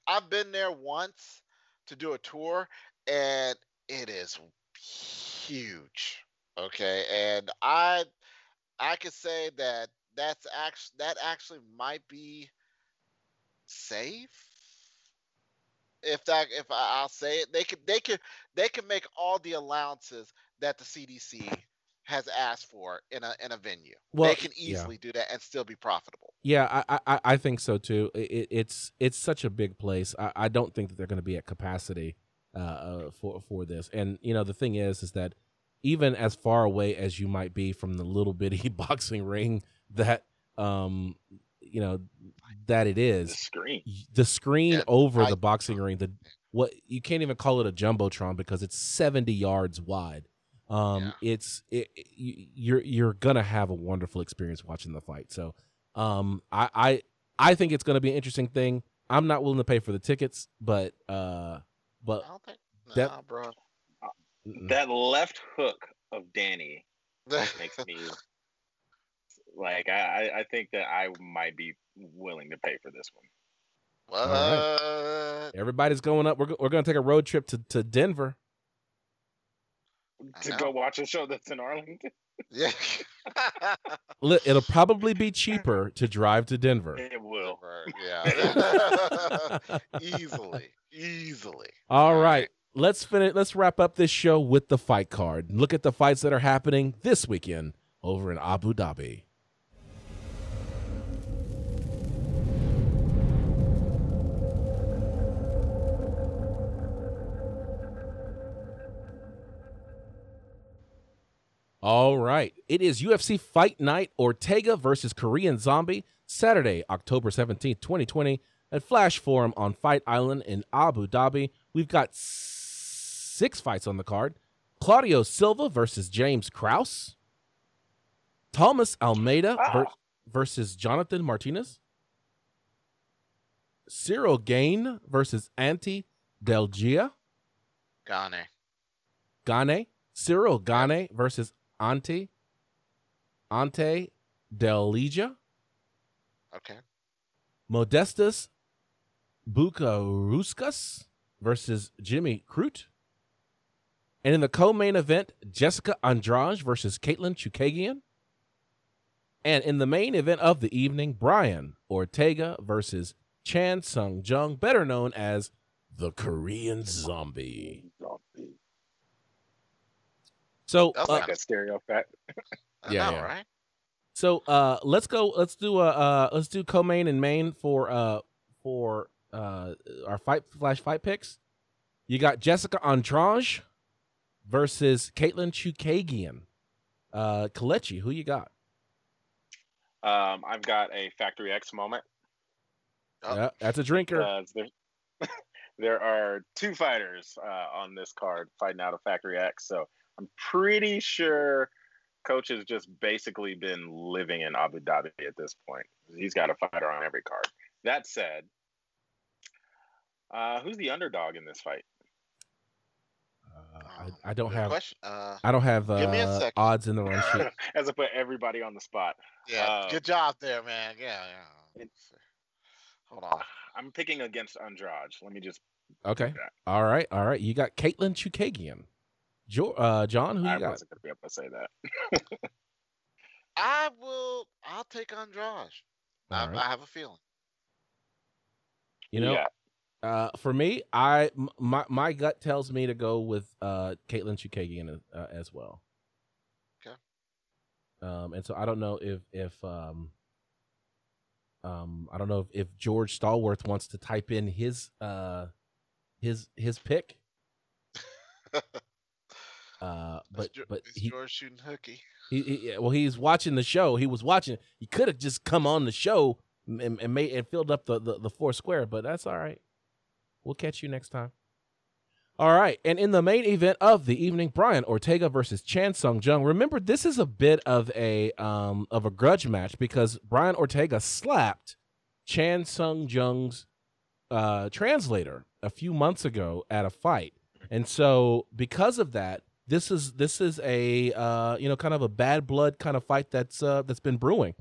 I've been there once to do a tour, and it is huge. Okay, and I I could say that that's actually that actually might be safe. If that if I, will say it, they could they could they can make all the allowances that the CDC has asked for in a in a venue. Well, they can easily yeah. do that and still be profitable. Yeah, I I, I think so too. It, it's it's such a big place. I, I don't think that they're going to be at capacity uh, uh, for for this. And you know the thing is is that even as far away as you might be from the little bitty *laughs* boxing ring that um you know that it is the screen the screen yeah, over I, the boxing ring the what you can't even call it a jumbotron because it's 70 yards wide um, yeah. it's it, you're you're gonna have a wonderful experience watching the fight. So, um, I I I think it's gonna be an interesting thing. I'm not willing to pay for the tickets, but uh, but think, that bro, that left hook of Danny makes me *laughs* like I I think that I might be willing to pay for this one. What? Right. Everybody's going up. We're, we're going to take a road trip to, to Denver to go watch a show that's in Arlington. *laughs* Yeah. *laughs* It'll probably be cheaper to drive to Denver. It will. Yeah. *laughs* easily. Easily. All right. Let's finish let's wrap up this show with the fight card. Look at the fights that are happening this weekend over in Abu Dhabi. All right. It is UFC Fight Night Ortega versus Korean Zombie, Saturday, October 17th, 2020, at Flash Forum on Fight Island in Abu Dhabi. We've got six fights on the card Claudio Silva versus James Krause, Thomas Almeida ah. ver- versus Jonathan Martinez, Cyril Gane versus Ante Delija. Gane. Gane. Cyril Gane versus Ante Ante Delija. Okay. Modestas Bukauskas versus Jimmy Crute. And in the co-main event, Jessica Andrade versus Katlyn Chookagian. And in the main event of the evening, Brian Ortega versus Chan Sung Jung, better known as the Korean. Zombie. So that's uh, like a stereo fact. *laughs* yeah, know, yeah, right. So uh, let's go. Let's do a uh, let's do co-main and main for uh for uh our fight flash fight picks. You got Jessica Andrade versus Katlyn Chookagian. Uh, Kalechi, who you got? Um, I've got a Factory X moment. Oh. Yeah, that's a drinker. Uh, there, *laughs* there, are two fighters uh, on this card fighting out of Factory X, so I'm pretty sure coach has just basically been living in Abu Dhabi at this point. He's got a fighter on every card. That said, uh, who's the underdog in this fight? Uh, I, I, don't have. Uh, I don't have uh, odds in the run sheet. *laughs* As I put everybody on the spot. Yeah, uh, good job there, man. Yeah, yeah. Hold on. I'm picking against Andrade. Let me just. Okay. All right. All right. You got Katlyn Chookagian. Jo- uh, John, who you got? I wasn't gonna be able to say that. *laughs* I will. I'll take Andrade. I, right. I, have a feeling. You know, yeah. uh, for me, I my my gut tells me to go with uh, Katlyn Chookagian uh, as well. Okay. Um, and so I don't know if if um, um, I don't know if, if George Stallworth wants to type in his uh his his pick. *laughs* Uh, but is, but he, George shooting hooky. He, he, well, he's watching the show. He was watching. He could have just come on the show and, and made and filled up the, the the four square, but that's all right. We'll catch you next time. All right, and in the main event of the evening, Brian Ortega versus Chan Sung Jung. Remember, this is a bit of a um of a grudge match because Brian Ortega slapped Chan Sung Jung's uh, translator a few months ago at a fight, and so because of that, this is this is a uh, you know kind of a bad blood kind of fight that's uh, that's been brewing.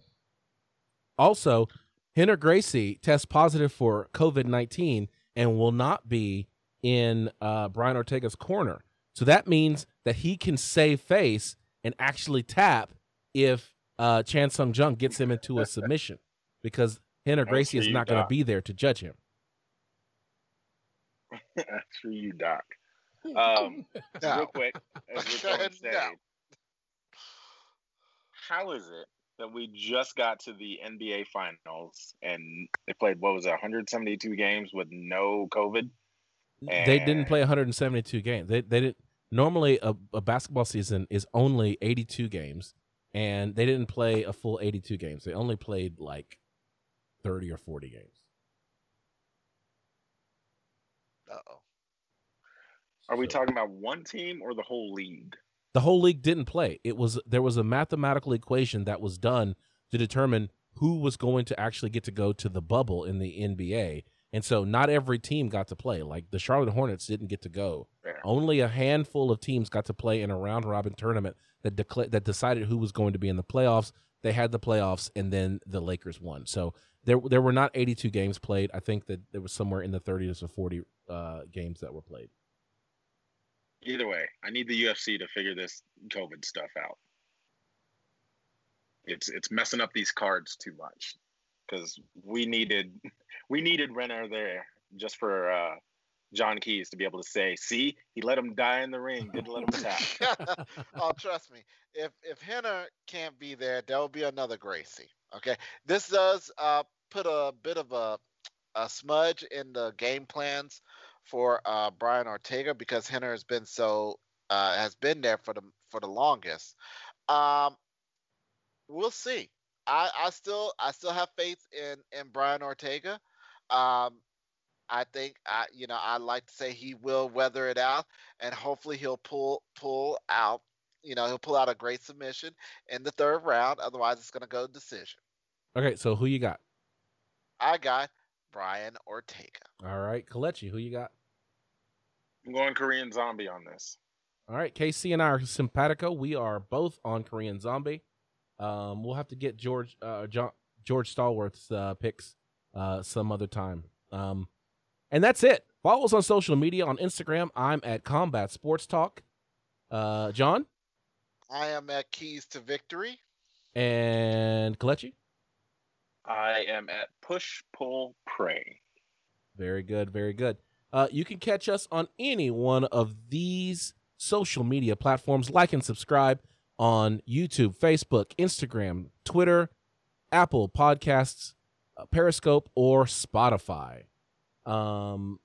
Also, Rener Gracie tests positive for COVID nineteen and will not be in uh, Brian Ortega's corner. So that means that he can save face and actually tap if uh, Chan Sung Jung gets him into a submission because Rener Gracie is not going to be there to judge him. *laughs* That's for you, Doc. Um, *laughs* no. Real quick, as we're no. how is it that we just got to the NBA Finals and they played what was it, 172 games with no COVID? And... They didn't play 172 games. They they didn't. Normally, a, a basketball season is only 82 games, and they didn't play a full 82 games. They only played like 30 or 40 games. Uh oh. Are we talking about one team or the whole league? The whole league didn't play. It was there was a mathematical equation that was done to determine who was going to actually get to go to the bubble in the NBA. And so not every team got to play. Like the Charlotte Hornets didn't get to go. Yeah. Only a handful of teams got to play in a round robin tournament that decla- that decided who was going to be in the playoffs. They had the playoffs and then the Lakers won. So there there were not 82 games played. I think that there was somewhere in the 30s or 40 uh, games that were played. Either way, I need the UFC to figure this COVID stuff out. It's it's messing up these cards too much because we needed *laughs* we needed Rener there just for uh, John Keys to be able to say, "See, he let him die in the ring, didn't let him tap." *laughs* oh, trust me, if if Rener can't be there, there will be another Gracie. Okay, this does uh, put a bit of a a smudge in the game plans for uh, Brian Ortega because Rener has been so uh, has been there for the for the longest. Um, we'll see. I, I still I still have faith in in Brian Ortega. Um, I think I you know I like to say he will weather it out and hopefully he'll pull pull out you know he'll pull out a great submission in the third round. Otherwise, it's going to go decision. Okay, so who you got? I got Brian Ortega. All right, Kalechi, who you got? I'm going Korean Zombie on this. All right, KC and I are simpatico. We are both on Korean Zombie. Um, we'll have to get George uh, John, George Stallworth's uh, picks uh, some other time. Um, and that's it. Follow us on social media on Instagram. I'm at Combat Sports Talk. Uh, John, I am at Keys to Victory. And Kalechi, I am at Push Pull Pray. Very good, very good. Uh, you can catch us on any one of these social media platforms. Like and subscribe on YouTube, Facebook, Instagram, Twitter, Apple Podcasts, uh, Periscope, or Spotify. Um,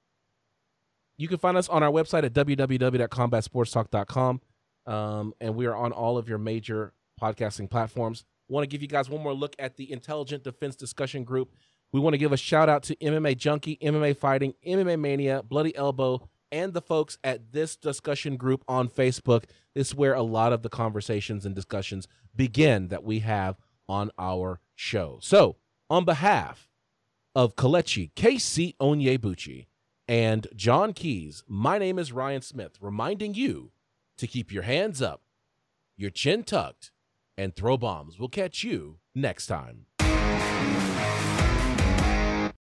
you can find us on our website at www.combatsportstalk.com. Um, and we are on all of your major podcasting platforms. Want to give you guys one more look at the Intelligent Defense Discussion Group. We want to give a shout out to MMA Junkie, MMA Fighting, MMA Mania, Bloody Elbow, and the folks at this discussion group on Facebook. This is where a lot of the conversations and discussions begin that we have on our show. So, on behalf of Kalechi KC Onyebuchi and John Keys, my name is Ryan Smith, reminding you to keep your hands up, your chin tucked, and throw bombs. We'll catch you next time.